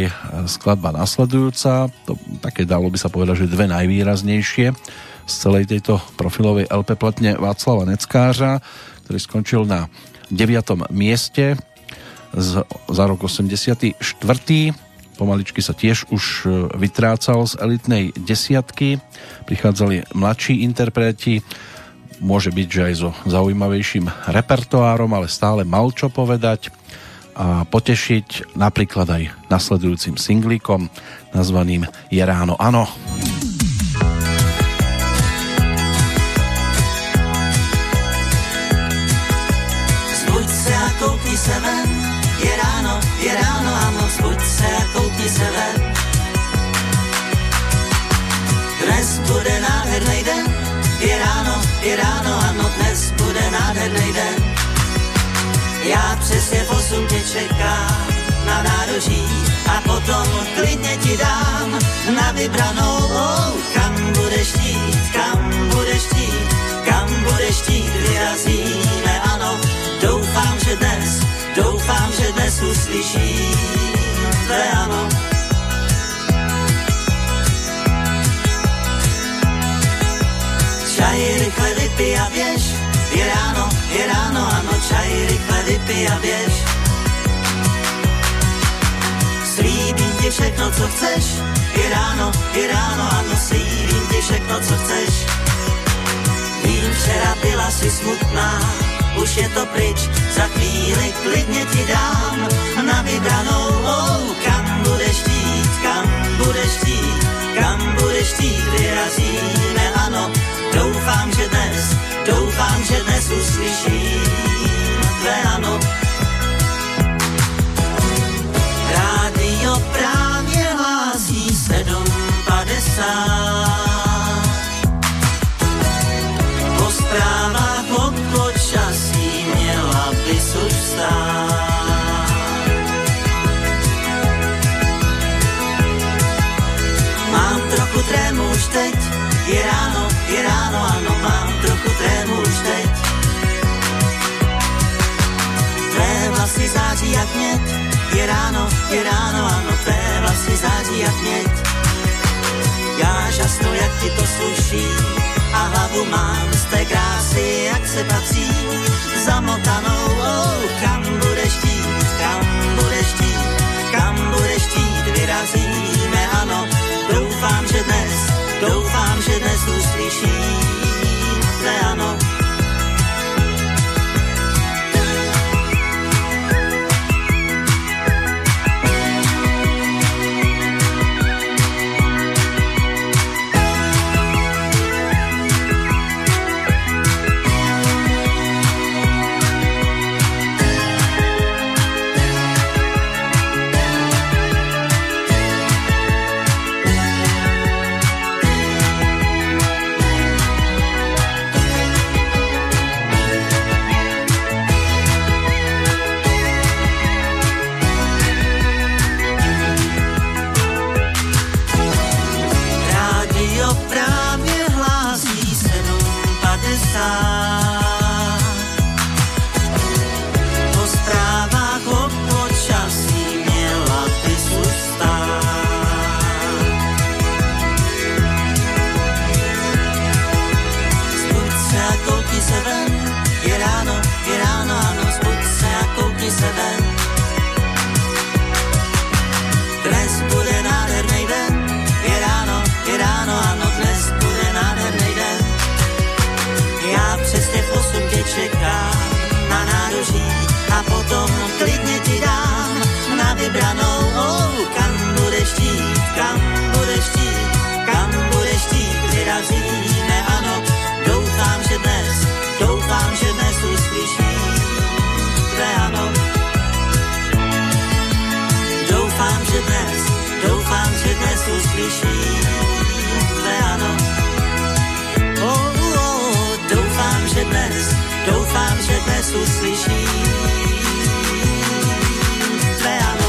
skladba nasledujúca, to také dalo by sa povedať, že dve najvýraznejšie z celej tejto profilovej LP platne Václava Neckářa, ktorý skončil na 9. mieste z, za rok 84. Pomaličky sa tiež už e, vytrácal z elitnej desiatky. Prichádzali mladší interpreti, môže byť, že aj so zaujímavejším repertoárom, ale stále mal čo povedať a potešiť napríklad aj nasledujúcim singlíkom nazvaným Je ráno ano. Zbuď a koukni se ven. Dnes bude nádherný den, je ráno, je ráno, ano, dnes bude nádherný den. Já přesně osm tě čekám na nároží a potom klidně ti dám na vybranou, oh, kam budeš chtít, kam budeš chtít, kam budeš chtít, vyrazíme, ano, doufám, že dnes Doufám, že dnes uslyším ano. Čaj rychle vypij a běž, je ráno, je ráno, ano, čaj rychle vypij a běž. Slíbím ti všechno, co chceš, je ráno, je ráno, ano, slíbím ti všechno, co chceš. Vím, včera byla si smutná, už je to pryč, za chvíli klidně ti dám na vybranou, oh, kam budeš chtít, kam budeš chtít, kam budeš chtít, vyrazíme, ano, doufám, že dnes, doufám, že dnes uslyším tvé ano. Rádio právě sám. Po zprávách počasí měla bys už. Mám trochu trému už teď, je ráno, je ráno, ano, mám trochu trému už teď. Tvé vlasy září jak mět, je ráno, je ráno, ano, tvé vlasy září jak měť. Já žasnu, jak ti to sluší a hlavu mám z té krásy, jak se patří, zamotanou, oh, kam budeš chtít, kam budeš chtít, kam budeš chtít, vyrazíme, ano, doufám, že dnes, doufám, že dnes uslyším ano. Dnes, doufám, že dnes ano.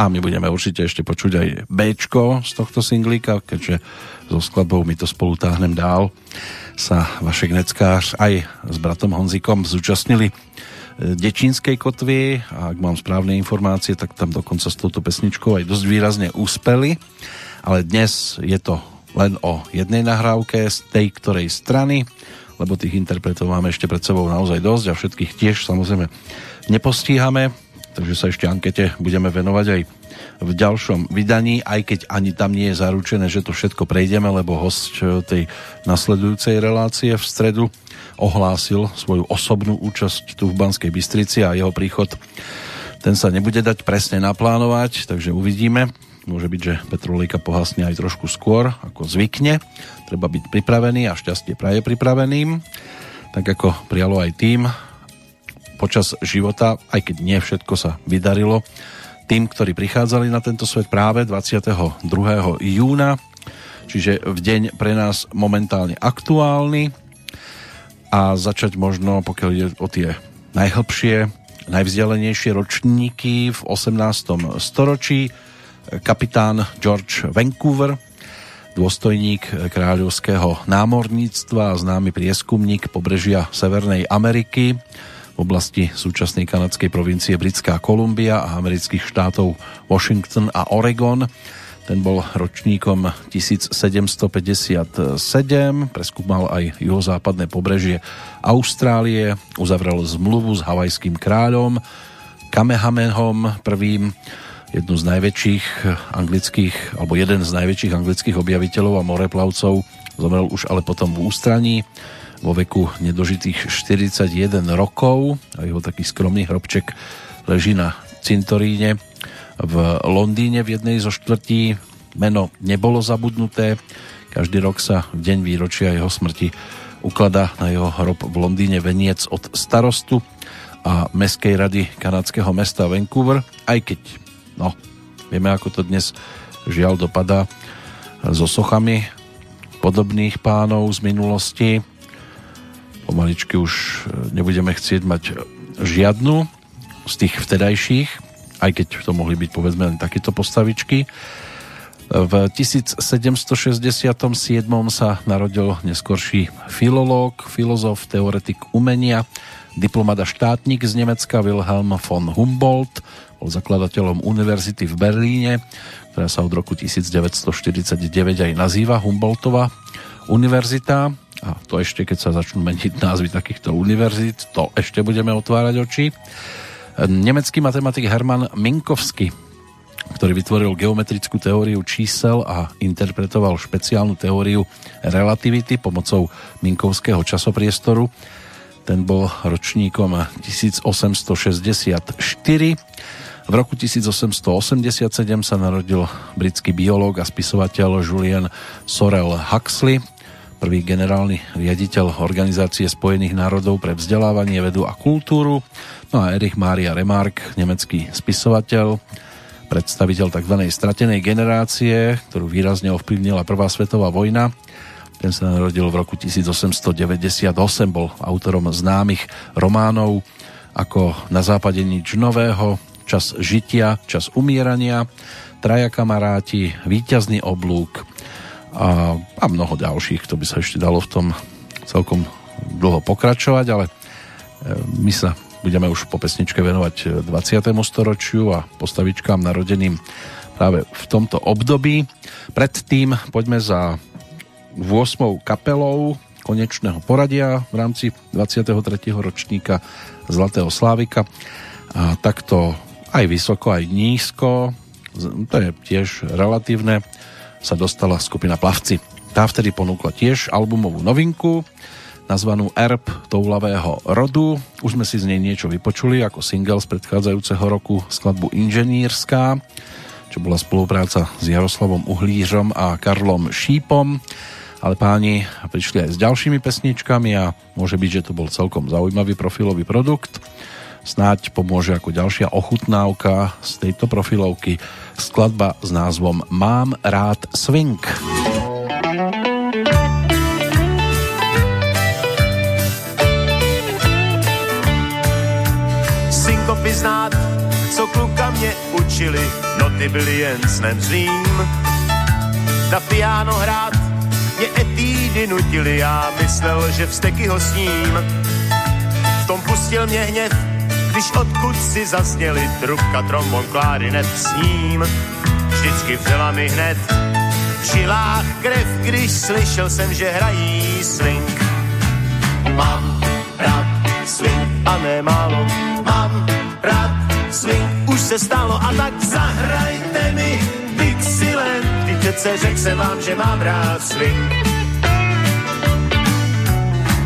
A my budeme určite ešte počuť aj Bčko z tohto singlíka, keďže so skladbou My to spolu táhnem dál sa Vašek Neckář aj s bratom Honzikom zúčastnili e, Dečínskej kotvy a ak mám správne informácie, tak tam dokonca s touto pesničkou aj dosť výrazne úspeli. Ale dnes je to len o jednej nahrávke z tej ktorej strany, lebo tých interpretov máme ešte pred sebou naozaj dosť a všetkých tiež samozrejme nepostíhame, takže sa ešte ankete budeme venovať aj v ďalšom vydaní, aj keď ani tam nie je zaručené, že to všetko prejdeme, lebo host eh, tej nasledujúcej relácie v stredu ohlásil svoju osobnú účasť tu v Banskej Bystrici a jeho príchod ten sa nebude dať presne naplánovať, takže uvidíme. Môže byť, že Petrolejka pohasne aj trošku skôr, ako zvykne. Treba byť pripravený a šťastie praje pripraveným. Tak ako prijalo aj tým počas života, aj keď nie všetko sa vydarilo, tým, ktorí prichádzali na tento svet práve 22. júna, čiže v deň pre nás momentálne aktuálny a začať možno, pokiaľ ide o tie najhlbšie, najvzdialenejšie ročníky v 18. storočí, kapitán George Vancouver, dôstojník kráľovského námorníctva a známy prieskumník pobrežia Severnej Ameriky v oblasti súčasnej kanadskej provincie Britská Kolumbia a amerických štátov Washington a Oregon. Ten bol ročníkom 1757, preskúmal aj juhozápadné pobrežie Austrálie, uzavrel zmluvu s havajským kráľom Kamehamehom prvým, jednu z najväčších anglických, alebo jeden z najväčších anglických objaviteľov a moreplavcov, zomrel už ale potom v ústraní vo veku nedožitých 41 rokov a jeho taký skromný hrobček leží na cintoríne v Londýne v jednej zo štvrtí. Meno nebolo zabudnuté. Každý rok sa v deň výročia jeho smrti ukladá na jeho hrob v Londýne veniec od starostu a Mestskej rady kanadského mesta Vancouver, aj keď, no, vieme ako to dnes žiaľ dopadá, so sochami podobných pánov z minulosti. Pomaličky už e, nebudeme chcieť mať žiadnu z tých vtedajších, aj keď to mohli byť povedzme len takéto postavičky. V 1767 sa narodil neskorší filológ, filozof, teoretik umenia, diplomat a štátnik z Nemecka Wilhelm von Humboldt, bol zakladateľom univerzity v Berlíne, ktorá sa od roku 1949 aj nazýva Humboldtova univerzita. A to ešte, keď sa začnú meniť názvy takýchto univerzít, to ešte budeme otvárať oči. Nemecký matematik Hermann Minkowski ktorý vytvoril geometrickú teóriu čísel a interpretoval špeciálnu teóriu relativity pomocou Minkovského časopriestoru. Ten bol ročníkom 1864. V roku 1887 sa narodil britský biológ a spisovateľ Julian Sorel Huxley, prvý generálny riaditeľ Organizácie spojených národov pre vzdelávanie, vedu a kultúru, no a Erich Maria Remark, nemecký spisovateľ, predstaviteľ tzv. stratenej generácie, ktorú výrazne ovplyvnila Prvá svetová vojna. Ten sa narodil v roku 1898, bol autorom známych románov ako Na západe nič nového, Čas žitia, Čas umierania, Traja kamaráti, Výťazný oblúk a, a mnoho ďalších, to by sa ešte dalo v tom celkom dlho pokračovať, ale e, my sa budeme už po pesničke venovať 20. storočiu a postavičkám narodeným práve v tomto období. Predtým poďme za 8. kapelou konečného poradia v rámci 23. ročníka Zlatého Slávika. A takto aj vysoko, aj nízko, to je tiež relatívne, sa dostala skupina Plavci. Tá vtedy ponúkla tiež albumovú novinku, nazvanú Erb toulavého rodu. Už sme si z nej niečo vypočuli ako single z predchádzajúceho roku skladbu Inženýrská, čo bola spolupráca s Jaroslavom Uhlířom a Karlom Šípom. Ale páni prišli aj s ďalšími pesničkami a môže byť, že to bol celkom zaujímavý profilový produkt. Snáď pomôže ako ďalšia ochutnávka z tejto profilovky skladba s názvom Mám rád swing. kopy znát, co kluka mě učili, noty byly jen snem zlým. Na piano hrát mě etídy nutili, já myslel, že vsteky ho sním. V tom pustil mě hněv, když odkud si zazněli trubka, trombon, klarinet s ním. Vždycky vzela mi hned v žilách krev, když slyšel jsem, že hrají swing. Mám rád swing a nemálo mám rád swing, už se stalo a tak zahrajte mi Dixieland. Ty přece řek se vám, že mám rád swing.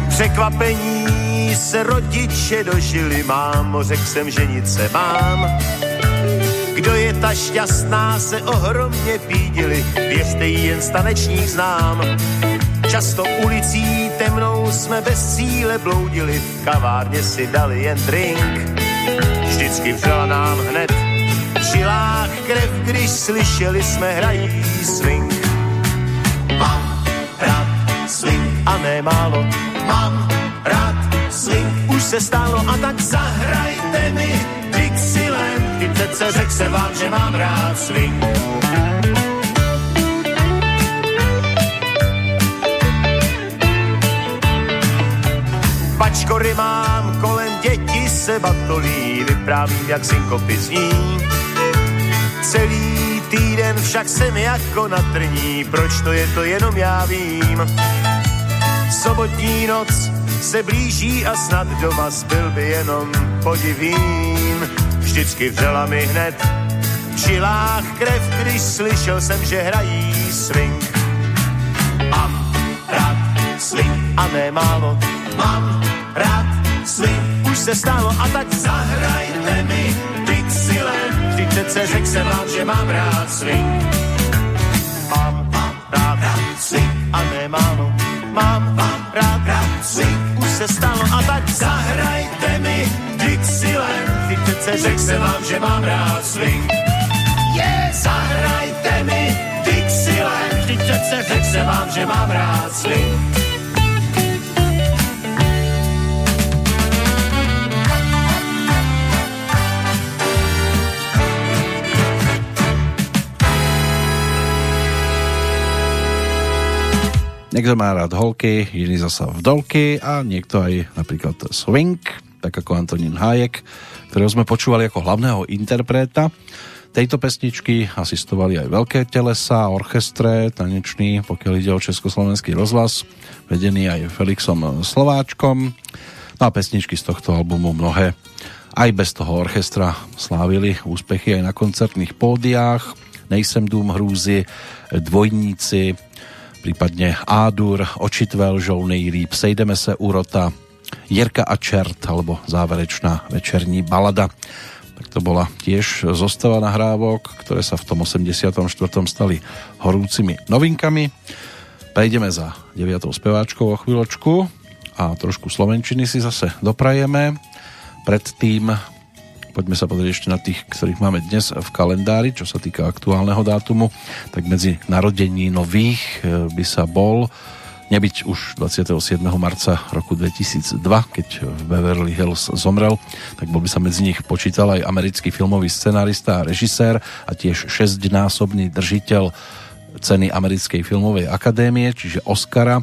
Překvapení se rodiče dožili, mám, řekl jsem, že nic se mám. Kdo je ta šťastná, se ohromně pídili, věřte jí, jen stanečník znám. Často ulicí temnou jsme bez cíle bloudili, v kavárně si dali jen drink vždycky vzala nám hned žilách krev, když slyšeli jsme hrají swing. Mám rád swing a nemálo, mám rád swing, už se stalo a tak zahrajte mi Dixieland, ty přece řek se vám, že mám rád swing. Pačkory mám kolem děti se batolí, vyprávím, jak synkopy zní. Celý týden však jsem jako na trní, proč to je, to jenom já vím. Sobotní noc se blíží a snad doma zbyl by jenom podivím. Vždycky vzala mi hned v žilách krev, když slyšel jsem, že hrají swing. Mám rád swing a nemálo, mám rád swing, už se stalo a tak zahrajte mi Dixieland. Vždyť přece řek jsem vám, že mám rád swing. Mám, mám rád, rád swing a nemálo, mám, mám rád, rád swing, už se stalo a tak zahrajte mi Dixieland. Vždyť přece řek jsem vám, že mám rád swing. Yeah, zahrajte mi Dixieland vždyť přece řekl vám, že mám rád swing. Niekto má rád holky, iný zasa vdolky a niekto aj napríklad swing, tak ako Antonín Hájek, ktorého sme počúvali ako hlavného interpreta. Tejto pesničky asistovali aj veľké telesa, orchestre, taneční, pokiaľ ide o Československý rozhlas, vedený aj Felixom Slováčkom. No a pesničky z tohto albumu mnohé aj bez toho orchestra slávili úspechy aj na koncertných pódiách. Nejsem dům hrúzy, dvojníci, prípadne Ádur, Očitvel, Žolný rýb, Sejdeme se Urota, Jirka a Čert alebo záverečná večerní balada. Tak to bola tiež zostava nahrávok, ktoré sa v tom 84. stali horúcimi novinkami. Prejdeme za 9. speváčkou o chvíľočku a trošku slovenčiny si zase doprajeme. Predtým Poďme sa pozrieť ešte na tých, ktorých máme dnes v kalendári, čo sa týka aktuálneho dátumu. Tak medzi narodení nových e, by sa bol nebyť už 27. marca roku 2002, keď v Beverly Hills zomrel, tak bol by sa medzi nich počítal aj americký filmový scenárista a režisér a tiež šestnásobný držiteľ ceny Americkej filmovej akadémie, čiže Oscara,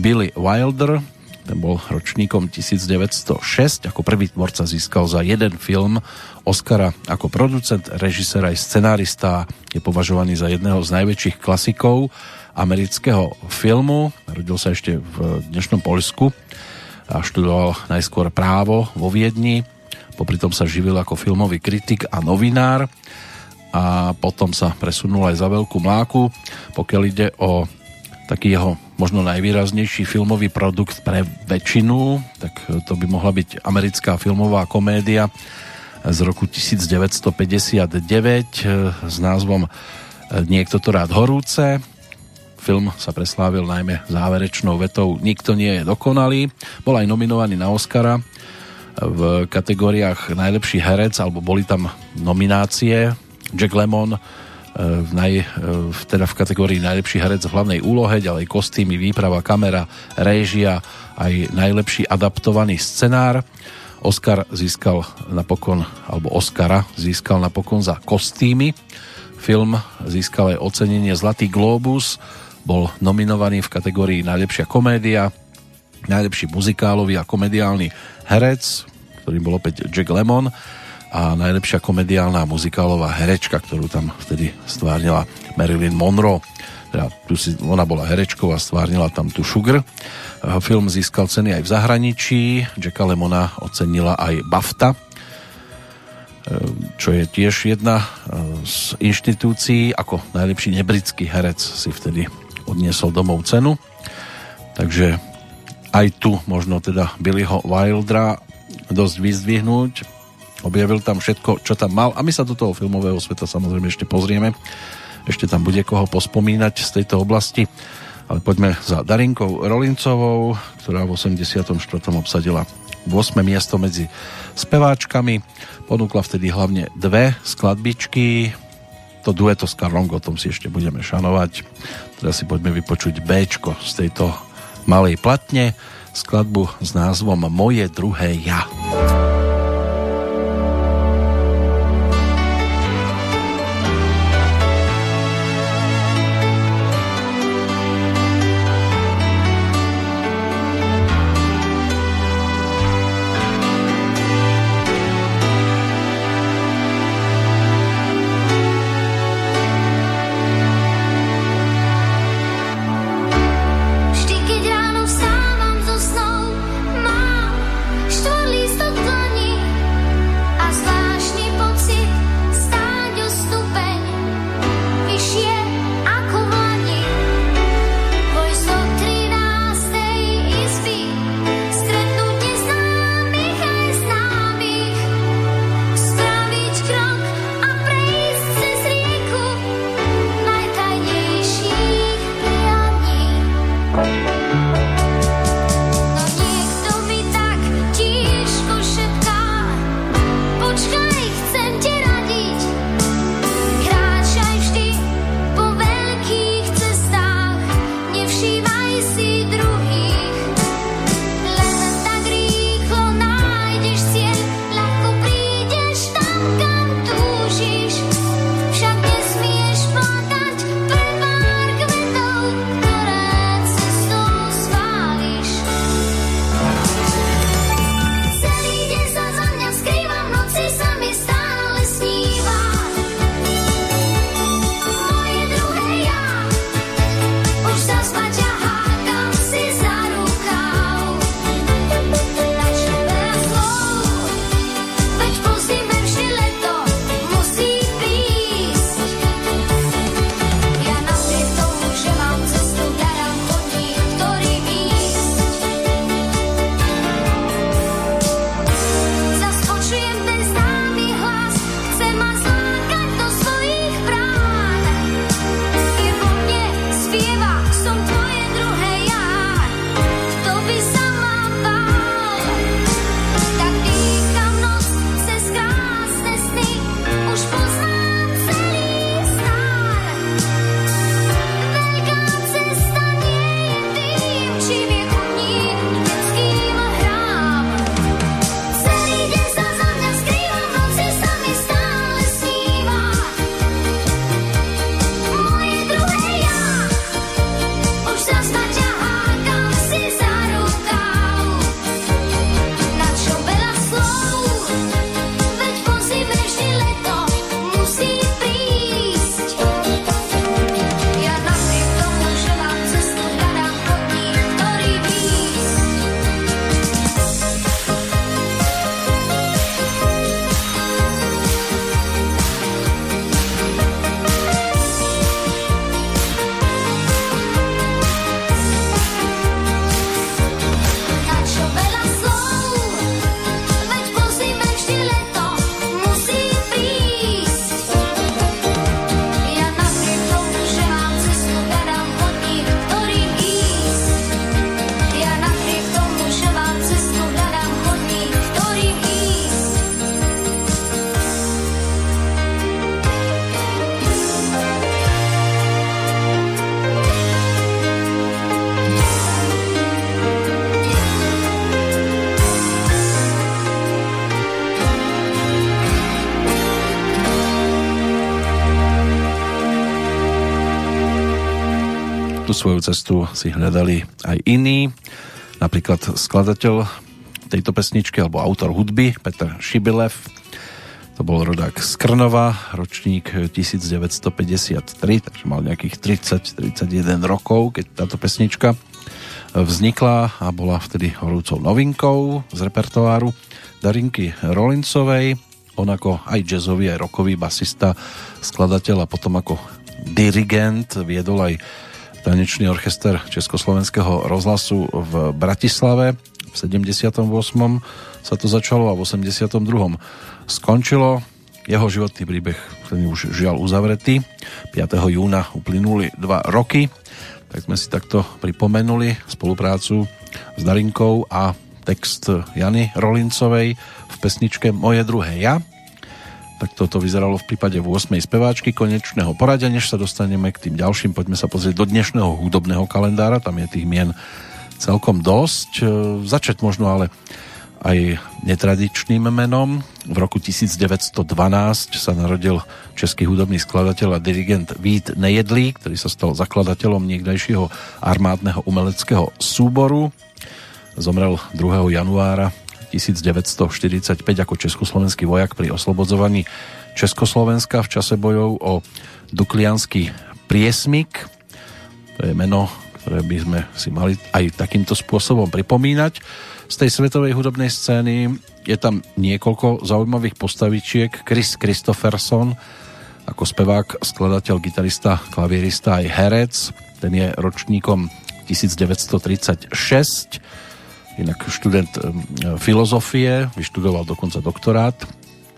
Billy Wilder, ten bol ročníkom 1906. Ako prvý tvorca získal za jeden film Oscara ako producent, režisér aj scenárista. Je považovaný za jedného z najväčších klasikov amerického filmu. Narodil sa ešte v dnešnom Polsku a študoval najskôr právo vo Viedni. Popri tom sa živil ako filmový kritik a novinár a potom sa presunul aj za veľkú mláku. Pokiaľ ide o taký jeho možno najvýraznejší filmový produkt pre väčšinu, tak to by mohla byť americká filmová komédia z roku 1959 eh, s názvom eh, Niekto to rád horúce. Film sa preslávil najmä záverečnou vetou Nikto nie je dokonalý. Bol aj nominovaný na Oscara v kategóriách najlepší herec, alebo boli tam nominácie Jack Lemmon, naj, v, teda v kategórii najlepší herec v hlavnej úlohe, ďalej kostýmy, výprava, kamera, réžia, aj najlepší adaptovaný scenár. Oscar získal napokon, alebo Oscara získal napokon za kostýmy. Film získal aj ocenenie Zlatý Globus, bol nominovaný v kategórii najlepšia komédia, najlepší muzikálový a komediálny herec, ktorým bol opäť Jack Lemmon a najlepšia komediálna muzikálová herečka, ktorú tam vtedy stvárnila Marilyn Monroe. Teda, tu si, ona bola herečkou a stvárnila tam tu Sugar. Film získal ceny aj v zahraničí. Jacka Lemona ocenila aj BAFTA, e, čo je tiež jedna e, z inštitúcií. Ako najlepší nebritský herec si vtedy odniesol domov cenu. Takže aj tu možno teda Billyho Wildra dosť vyzdvihnúť objavil tam všetko, čo tam mal a my sa do toho filmového sveta samozrejme ešte pozrieme. Ešte tam bude koho pospomínať z tejto oblasti, ale poďme za Darinkou Rolincovou, ktorá v 84. obsadila 8. miesto medzi speváčkami. Ponúkla vtedy hlavne dve skladbičky, to dueto s Karlom Gotom si ešte budeme šanovať. Teraz si poďme vypočuť B z tejto malej platne, skladbu s názvom Moje druhé ja. Cestu si hľadali aj iní, napríklad skladateľ tejto pesničky alebo autor hudby Petr Šibilev, to bol rodák z Krnova, ročník 1953, takže mal nejakých 30-31 rokov, keď táto pesnička vznikla a bola vtedy horúcou novinkou z repertoáru Darinky Rolincovej. On ako aj jazzový, aj rockový basista, skladateľ a potom ako dirigent viedol aj tanečný orchester Československého rozhlasu v Bratislave. V 78. sa to začalo a v 82. skončilo. Jeho životný príbeh ten už žiaľ uzavretý. 5. júna uplynuli dva roky tak sme si takto pripomenuli spoluprácu s Darinkou a text Jany Rolincovej v pesničke Moje druhé ja. Tak toto vyzeralo v prípade v 8. speváčky konečného poradia. Než sa dostaneme k tým ďalším, poďme sa pozrieť do dnešného hudobného kalendára. Tam je tých mien celkom dosť. E, začať možno ale aj netradičným menom. V roku 1912 sa narodil český hudobný skladateľ a dirigent Vít Nejedlý, ktorý sa stal zakladateľom niekdajšieho armádneho umeleckého súboru. Zomrel 2. januára 1945 ako československý vojak pri oslobodzovaní Československa v čase bojov o Duklianský priesmik. To je meno, ktoré by sme si mali aj takýmto spôsobom pripomínať z tej svetovej hudobnej scény je tam niekoľko zaujímavých postavičiek. Chris Christopherson ako spevák, skladateľ, gitarista, klavierista aj herec. Ten je ročníkom 1936. Inak študent filozofie, vyštudoval dokonca doktorát.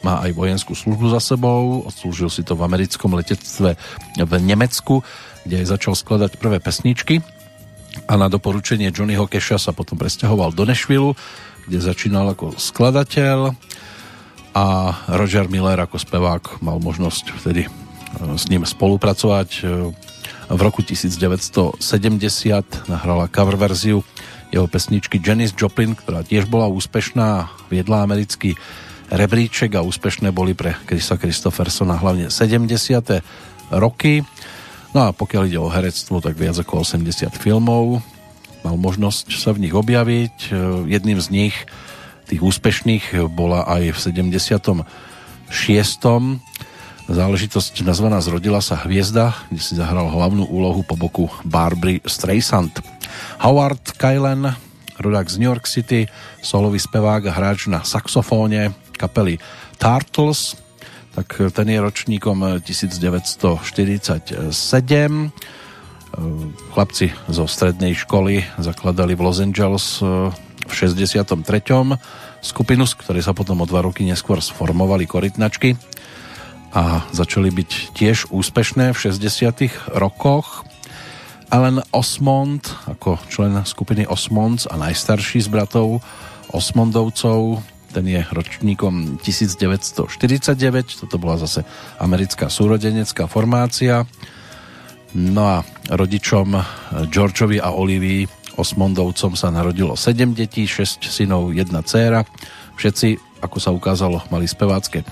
Má aj vojenskú službu za sebou, odslúžil si to v americkom letectve v Nemecku, kde začal skladať prvé pesničky a na doporučenie Johnnyho Keša sa potom presťahoval do Nashville, kde začínal ako skladateľ a Roger Miller ako spevák mal možnosť vtedy s ním spolupracovať. V roku 1970 nahrala cover verziu jeho pesničky Janis Joplin, ktorá tiež bola úspešná, viedla americký rebríček a úspešné boli pre Krisa Christophersona hlavne 70. roky. No a pokiaľ ide o herectvo, tak viac ako 80 filmov. Mal možnosť sa v nich objaviť. Jedným z nich, tých úspešných, bola aj v 76. záležitosť nazvaná Zrodila sa hviezda, kde si zahral hlavnú úlohu po boku Barbary Streisand. Howard Kylen, rodák z New York City, solový spevák a hráč na saxofóne kapely Turtles, tak ten je ročníkom 1947. Chlapci zo strednej školy zakladali v Los Angeles eh, v 63. skupinu, z ktorej sa potom o dva roky neskôr sformovali korytnačky a začali byť tiež úspešné v 60. rokoch. Alan Osmond ako člen skupiny Osmonds a najstarší z bratov Osmondovcov ten je ročníkom 1949, toto bola zase americká súrodenecká formácia. No a rodičom Georgeovi a Olivii Osmondovcom sa narodilo 7 detí, 6 synov, 1 dcéra. Všetci, ako sa ukázalo, mali spevácké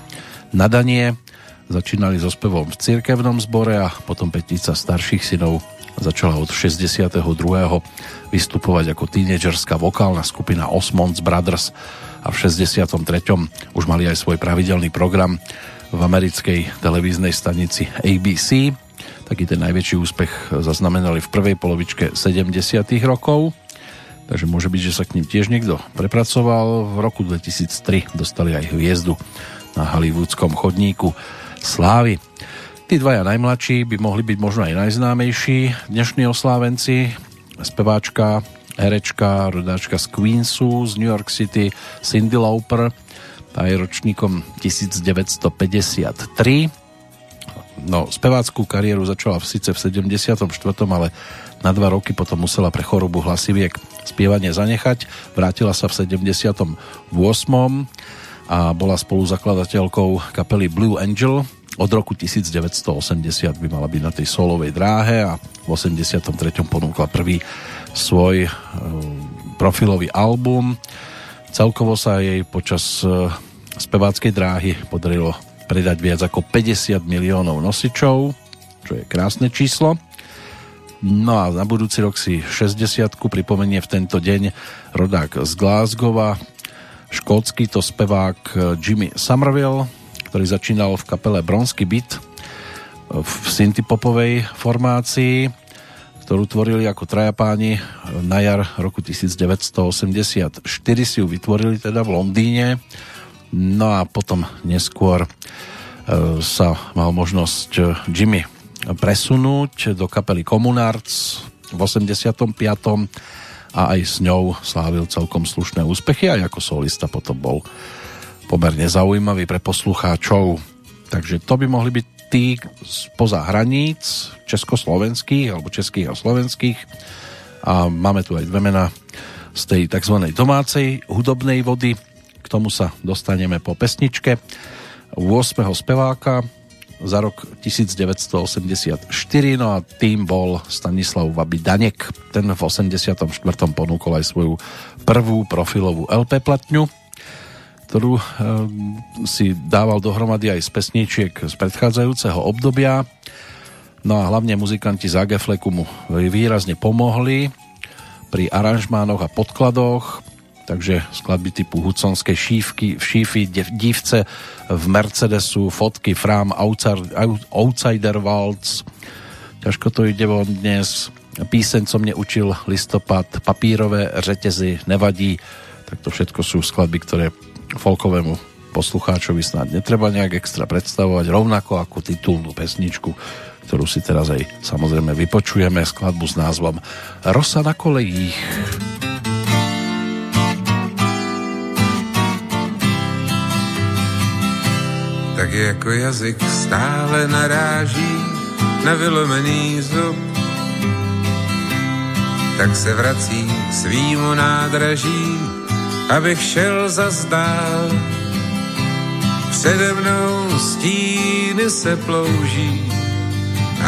nadanie. Začínali so spevom v cirkevnom zbore a potom petica starších synov začala od 62. vystupovať ako tínedžerská vokálna skupina Osmonds Brothers a v 63. už mali aj svoj pravidelný program v americkej televíznej stanici ABC. Taký ten najväčší úspech zaznamenali v prvej polovičke 70. rokov, takže môže byť, že sa k ním tiež niekto prepracoval. V roku 2003 dostali aj hviezdu na hollywoodskom chodníku slávy. Tí dvaja najmladší by mohli byť možno aj najznámejší dnešní oslávenci. Speváčka herečka, rodáčka z Queensu z New York City, Cindy Lauper, tá je ročníkom 1953. No, speváckú kariéru začala v síce v 74., ale na dva roky potom musela pre chorobu hlasiviek spievanie zanechať. Vrátila sa v 78. a bola spoluzakladateľkou kapely Blue Angel. Od roku 1980 by mala byť na tej solovej dráhe a v 83. ponúkla prvý svoj e, profilový album. Celkovo sa jej počas e, speváckej dráhy podarilo predať viac ako 50 miliónov nosičov, čo je krásne číslo. No a na budúci rok si 60 pripomenie v tento deň rodák z Glasgowa, škótsky to spevák Jimmy Somerville, ktorý začínal v kapele Bronsky Beat v syntypopovej formácii, ktorú tvorili ako traja páni na jar roku 1984 si ju vytvorili teda v Londýne no a potom neskôr sa mal možnosť Jimmy presunúť do kapely Communards v 85. a aj s ňou slávil celkom slušné úspechy a ako solista potom bol pomerne zaujímavý pre poslucháčov. Takže to by mohli byť tí spoza hraníc československých alebo českých a slovenských a máme tu aj dve mená z tej tzv. domácej hudobnej vody. K tomu sa dostaneme po pesničke 8. speváka za rok 1984, no a tým bol Stanislav Vaby Danek. Ten v 84. ponúkol aj svoju prvú profilovú LP platňu, ktorú e, si dával dohromady aj z pesničiek z predchádzajúceho obdobia. No a hlavne muzikanti z Agefleku mu výrazne pomohli pri aranžmánoch a podkladoch takže skladby typu Hudsonské šívky, šífy, divce v Mercedesu, fotky Fram, Outsider Waltz, ťažko to ide von dnes, píseň, co mne učil listopad, papírové řetezy, nevadí, tak to všetko sú skladby, ktoré folkovému poslucháčovi snad netreba nejak extra predstavovať, rovnako ako titulnú pesničku, ktorú si teraz aj samozrejme vypočujeme, skladbu s názvom Rosa na kolejích. Tak jako jazyk stále naráží na vylomený zub, tak se vrací svýmu nádraží, abych šel za zdál. Přede mnou stíny se plouží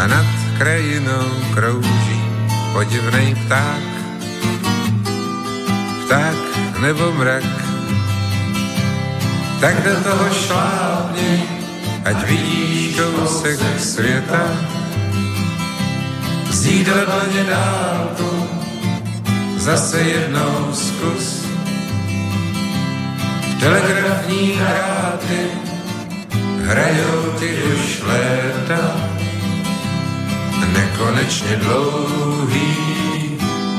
a nad krajinou krouží podivnej pták. Pták nebo mrak, tak do toho šlápni, ať vidíš kousek světa. Zdí do dlaně dálku, zase jednou zkus. Telegrafní hráty hrajou ty už léta, nekonečně dlouhý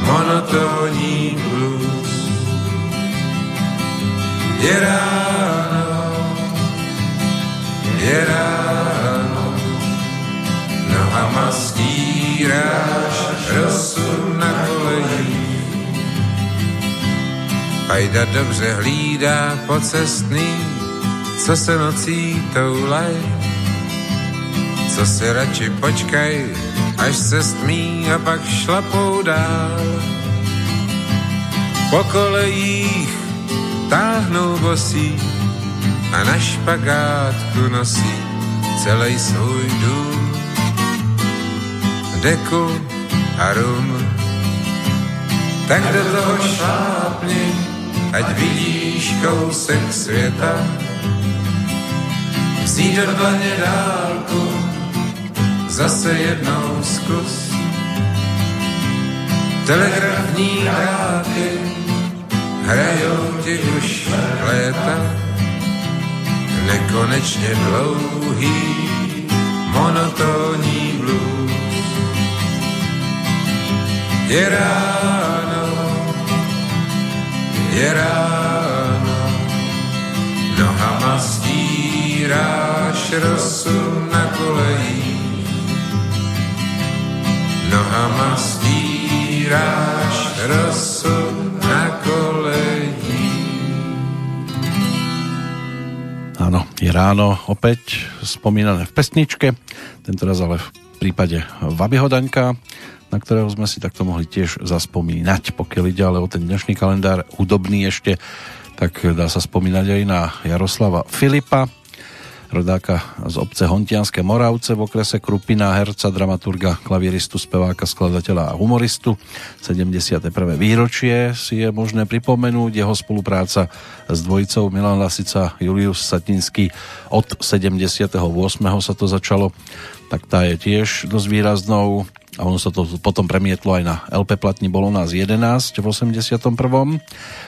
monotónní blues. Je ráno, je ráno, nohama stíráš rosu na kolejích. Pajda dobře hlídá pocestný, co se nocí toulaj. Co si radši počkaj, až se stmí a pak šlapou dál. Po kolejích táhnou bosí, a na špagátku nosí celý svůj dům. Deku a rum, tak do toho šlápni, ať vidíš kousek světa. Vzít do dlaně dálku, zase jednou zkus. Telegrafní hráty hrajou ti už léta nekonečně dlouhý monotónní blues. Je ráno, je ráno, nohama stíráš rosu na kolejích. Nohama stíráš rosu je ráno opäť spomínané v pesničke, tentoraz ale v prípade Vabyho Daňka, na ktorého sme si takto mohli tiež zaspomínať. Pokiaľ ide ale o ten dnešný kalendár hudobný ešte, tak dá sa spomínať aj na Jaroslava Filipa, rodáka z obce Hontianské Moravce v okrese Krupina, herca, dramaturga, klavieristu, speváka, skladateľa a humoristu. 71. výročie si je možné pripomenúť. Jeho spolupráca s dvojicou Milan Lasica, Julius Satinský od 78. sa to začalo tak tá je tiež dosť výraznou a ono sa to potom premietlo aj na LP platni, bolo nás 11 v 81.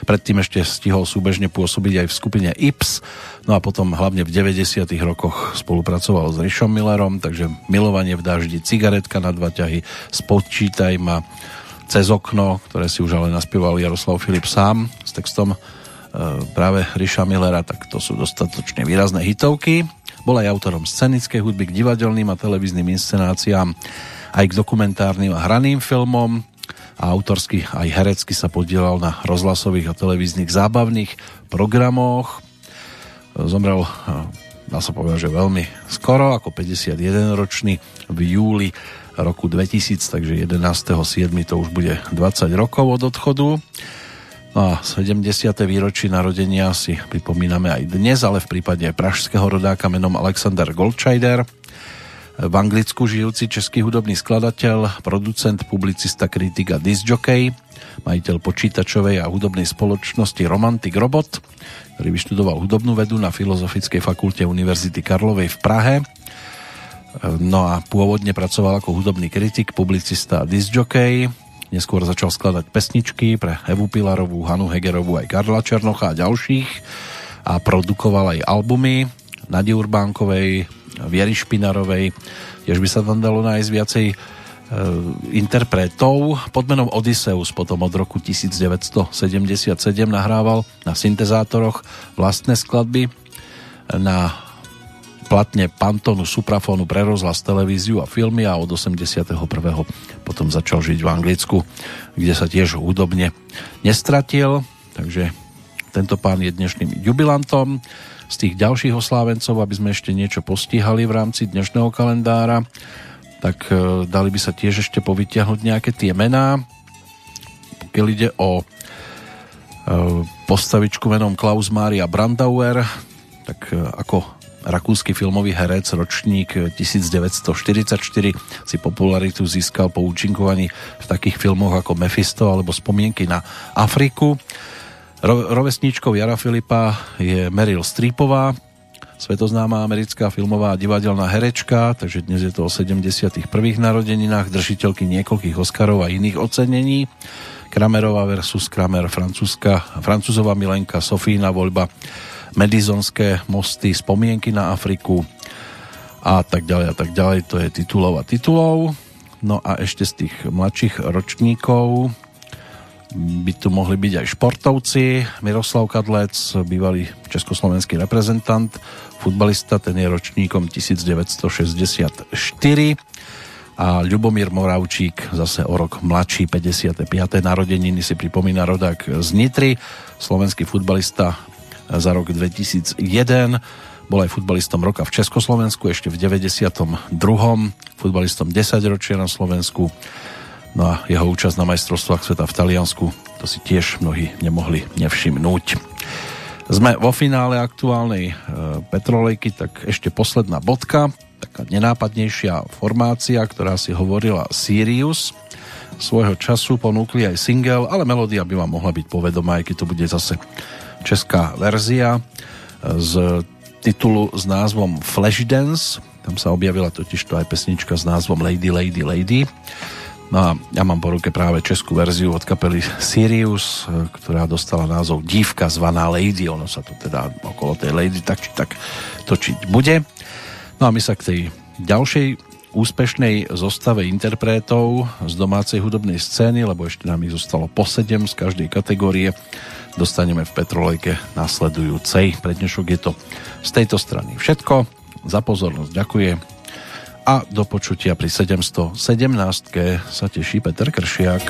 Predtým ešte stihol súbežne pôsobiť aj v skupine Ips, no a potom hlavne v 90. rokoch spolupracoval s Rišom Millerom, takže Milovanie v daždi, Cigaretka na dva ťahy, Spočítaj ma, Cez okno, ktoré si už ale naspieval Jaroslav Filip sám s textom e, práve Riša Millera, tak to sú dostatočne výrazné hitovky. Bol aj autorom scenickej hudby k divadelným a televíznym inscenáciám aj k dokumentárnym a hraným filmom a autorsky aj herecky sa podielal na rozhlasových a televíznych zábavných programoch. Zomrel, dá sa povedať, že veľmi skoro, ako 51-ročný v júli roku 2000, takže 11.7. to už bude 20 rokov od odchodu. No a 70. výročí narodenia si pripomíname aj dnes, ale v prípade pražského rodáka menom Alexander Goldscheider – v Anglicku žijúci český hudobný skladateľ, producent, publicista, kritik a disjockey, majiteľ počítačovej a hudobnej spoločnosti Romantic Robot, ktorý vyštudoval hudobnú vedu na Filozofickej fakulte Univerzity Karlovej v Prahe. No a pôvodne pracoval ako hudobný kritik, publicista a disjockey. Neskôr začal skladať pesničky pre Evu Pilarovú, Hanu Hegerovú, aj Karla Černocha a ďalších a produkoval aj albumy Nadi Urbánkovej, Viery Špinarovej, tiež by sa tam dalo nájsť viacej e, interpretov. Pod menom Odysseus potom od roku 1977 nahrával na syntezátoroch vlastné skladby na platne Pantonu Suprafonu pre rozhlas, televíziu a filmy a od 81. potom začal žiť v Anglicku, kde sa tiež hudobne nestratil, takže tento pán je dnešným jubilantom z tých ďalších oslávencov, aby sme ešte niečo postihali v rámci dnešného kalendára, tak e, dali by sa tiež ešte povytiahnuť nejaké tie mená. Pokiaľ ide o e, postavičku menom Klaus Maria Brandauer, tak e, ako rakúsky filmový herec, ročník 1944, si popularitu získal po účinkovaní v takých filmoch ako Mephisto alebo Spomienky na Afriku. Ro- rovesníčkou Jara Filipa je Meryl Streepová, svetoznáma americká filmová divadelná herečka, takže dnes je to o 71. narodeninách, držiteľky niekoľkých Oscarov a iných ocenení. Kramerová versus Kramer, francúzska, francúzová milenka, Sofína voľba, Medizonské mosty, spomienky na Afriku a tak ďalej a tak ďalej. To je titulov a titulov. No a ešte z tých mladších ročníkov by tu mohli byť aj športovci. Miroslav Kadlec, bývalý československý reprezentant, futbalista, ten je ročníkom 1964 a Ľubomír Moravčík, zase o rok mladší, 55. narodeniny si pripomína rodák z Nitry, slovenský futbalista za rok 2001, bol aj futbalistom roka v Československu, ešte v 92. futbalistom 10 ročia na Slovensku No a jeho účasť na majstrovstvách sveta v Taliansku, to si tiež mnohí nemohli nevšimnúť. Sme vo finále aktuálnej e, Petrolejky, tak ešte posledná bodka, taká nenápadnejšia formácia, ktorá si hovorila Sirius. Svojho času ponúkli aj single, ale melódia by vám mohla byť povedomá, aj keď to bude zase česká verzia e, z titulu s názvom Flashdance. Tam sa objavila totiž to aj pesnička s názvom Lady, Lady, Lady. No a ja mám po ruke práve českú verziu od kapely Sirius, e, ktorá dostala názov Dívka zvaná Lady. Ono sa to teda okolo tej Lady tak či tak točiť bude. No a my sa k tej ďalšej úspešnej zostave interpretov z domácej hudobnej scény, lebo ešte nám ich zostalo po 7 z každej kategórie, dostaneme v Petrolejke nasledujúcej. Pre dnešok je to z tejto strany všetko. Za pozornosť ďakujem a do počutia pri 717 sa teší Peter Kršiak.